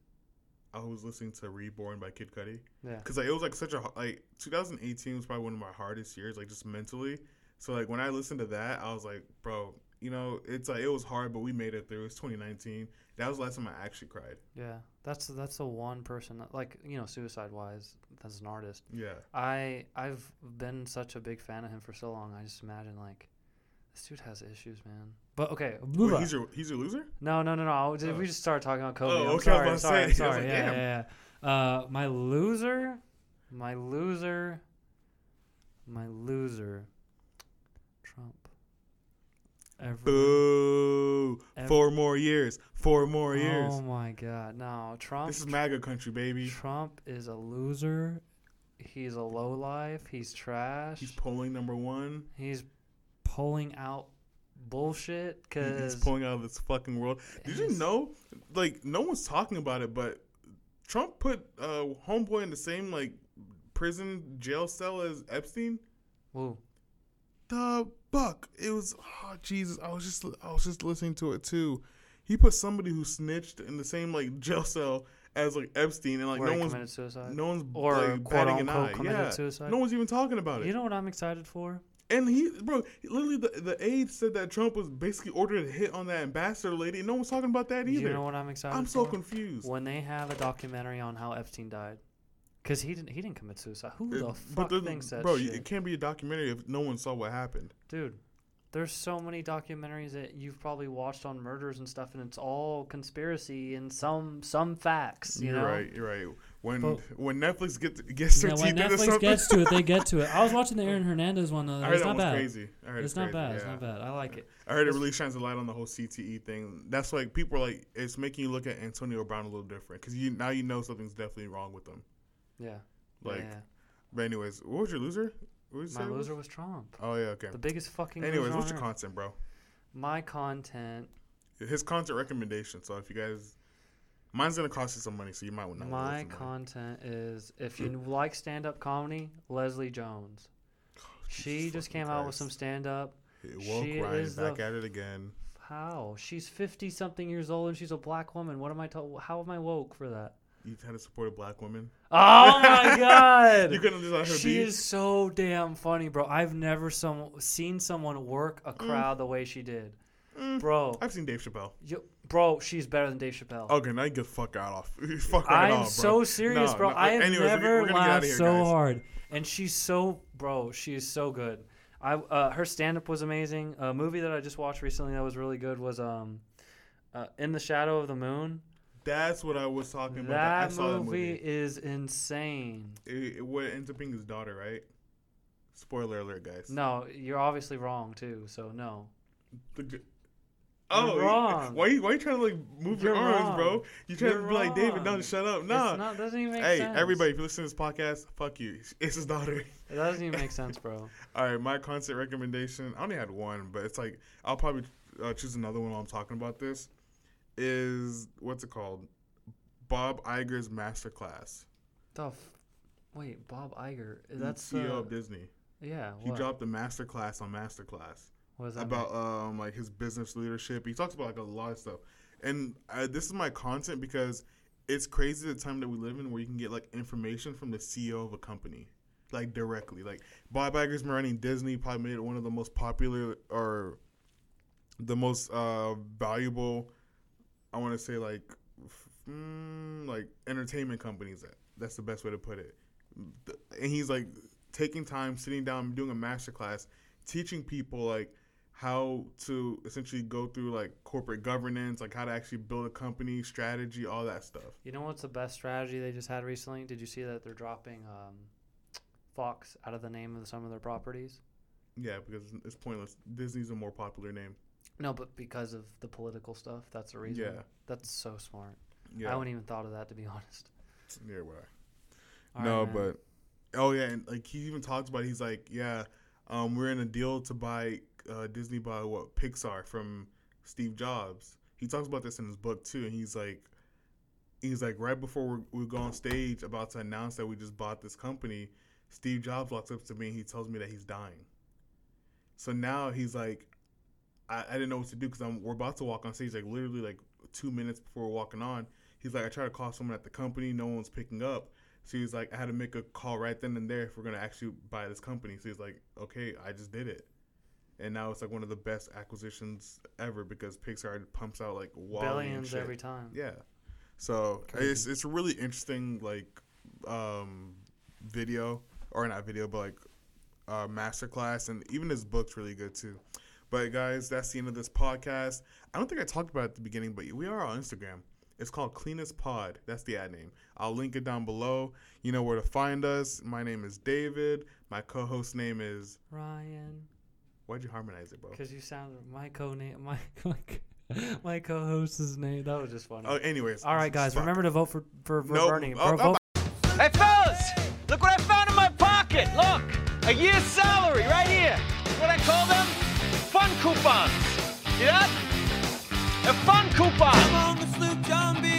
I was listening to Reborn by Kid Cudi yeah. because like, it was like such a like 2018 was probably one of my hardest years like just mentally. So like when I listened to that, I was like, bro, you know, it's like it was hard, but we made it through. It's 2019. That was the last time I actually cried. Yeah, that's that's the one person that, like you know suicide wise as an artist. Yeah, I I've been such a big fan of him for so long. I just imagine like this dude has issues, man. But okay, move Wait, he's your he's your loser. No, no, no, no. Did Oh. We just started talking about Kobe. Oh, I'm okay, I was sorry. I'm sorry. I'm was sorry. like, yeah, yeah, yeah. Uh, my loser, my loser, my loser. Trump. Every, Boo! Four more years. Four more years. Oh my God! No, Trump. This is MAGA country, baby. Trump is a loser. He's a lowlife. He's trash. He's polling number one. He's pulling out bullshit because He's pulling out of this fucking world. Did you know? Like, no one's talking about it, but Trump put uh, Homeboy in the same like prison jail cell as Epstein. Whoa. The buck. It was oh Jesus. I was just I was just listening to it too. He put somebody who snitched in the same like jail cell as like Epstein, and like where no one's committed suicide. no one's Or, like, batting an eye. Yeah, suicide? no one's even talking about it. You know what I'm excited for? And he, bro, literally, the, the aide said that Trump was basically ordered a hit on that ambassador lady. and No one's talking about that either. You know what I'm excited I'm for? so confused. When they have a documentary on how Epstein died. Because he didn't, he didn't commit suicide. Who It- the but fuck the- thinks that bro, shit? it can't be a documentary if no one saw what happened. Dude, there's so many documentaries that you've probably watched on murders and stuff, and it's all conspiracy and some some facts. You are know, right. You're right. When But- when Netflix gets gets their Yeah, when Netflix something, gets to it, they get to it. I was watching the Aaron Hernandez one. Though. I heard It's that not bad. crazy. I heard It's it's, not crazy, bad. It's not bad. I like it. I heard it really shines a light on the whole CTE thing. That's like people are like it's making you look at Antonio Brown a little different because you now you know something's definitely wrong with him. Yeah. Like, yeah. but anyways, what was your loser? What you My it was? loser was Trump, Oh yeah, okay. the biggest fucking. Anyways, loser what's your content, bro? My content. His content recommendation. So if you guys, mine's gonna cost you some money, so you might want to. My content is if you like stand up comedy, Leslie Jones. Oh, she just came out with some stand up. Woke she Ryan is back the- at it again. How? She's 50 something years old and she's a black woman. What am I to- how am I woke for that? You had to support a black woman. Oh my god. You couldn't just let her she be. is so damn funny, bro. I've never some seen someone work a Mm. crowd the way she did. Bro, I've seen Dave Chappelle. you, bro, she's better than Dave Chappelle. Okay, now you get the fuck out off. fuck right I'm off, bro. so serious, No, bro. no, I have anyways, never we're gonna get outta laughed here, so guys. hard, and she's so, bro. She is so good. I uh, her stand up was amazing. A movie that I just watched recently that was really good was um, uh, In the Shadow of the Moon. That's what I was talking about. That I saw movie, that movie. is insane. It, it, what ends up being his daughter, right? Spoiler alert, guys. No, you're obviously wrong too. So no. The oh, wrong. Why you why you trying to like move your You're arms, bro? wrong. You trying You're to be like David? No, shut up. It's No. not doesn't even make Hey, sense. everybody, if you listen to this podcast, fuck you. It's his daughter. It doesn't even make sense, bro. All right, my content recommendation. I only had one, but it's like I'll probably uh, choose another one while I'm talking about this. Is what's it called? Bob Iger's Masterclass. The f- wait, Bob Iger. That's CEO uh, of Disney. yeah. He what? dropped a masterclass on Masterclass What that about um like his business leadership. He talks about like a lot of stuff, and uh, this is my content because it's crazy the time that we live in where you can get like information from the CEO of a company, like directly. Like Bob Iger's running Disney, probably made it one of the most popular or the most uh valuable. I want to say like mm, like entertainment companies. That's the best way to put it. And he's like taking time, sitting down, doing a master class, teaching people like how to essentially go through like corporate governance, like how to actually build a company, strategy, all that stuff. You know what's the best strategy they just had recently? Did you see that they're dropping um, Fox out of the name of some of their properties? Yeah, because it's pointless. Disney's a more popular name. No, but because of the political stuff, that's the reason. Yeah. That's so smart. Yeah, I wouldn't even thought of that to be honest. yeah, why? All no, right, but oh yeah, and like he even talks about. it, He's like, yeah, um, we're in a deal to buy uh, Disney by what Pixar from Steve Jobs. He talks about this in his book too, and he's like, he's like right before we we go on stage about to announce that we just bought this company, Steve Jobs walks up to me and he tells me that he's dying. So now he's like, I, I didn't know what to do because I'm we're about to walk on stage like literally like two minutes before walking on. He's like, I tried to call someone at the company, no one's picking up. So he's like, I had to make a call right then and there if we're gonna actually buy this company. So he's like, okay, I just did it, and now it's like one of the best acquisitions ever because Pixar pumps out like billions every time. Yeah. So Crazy. it's it's a really interesting like um video or not video but like uh masterclass and even his book's really good too. But guys, that's the end of this podcast. I don't think I talked about it at the beginning, but we are on Instagram. It's called Cleanest Pod. That's the ad name. I'll link it down below. You know where to find us. My name is David. My co-host name is. Ryan, Why'd you harmonize it, bro? because you sounded my co name my my, my co-host's name. That was just funny. Oh, anyways. All right, guys, fuck. remember to vote for for, for Nope. Bernie. Oh, Bro, oh, vote Hey, fellas, look what I found in my pocket. Look, a year's salary right here. What I call them? Fun coupons. That? A fun coupon.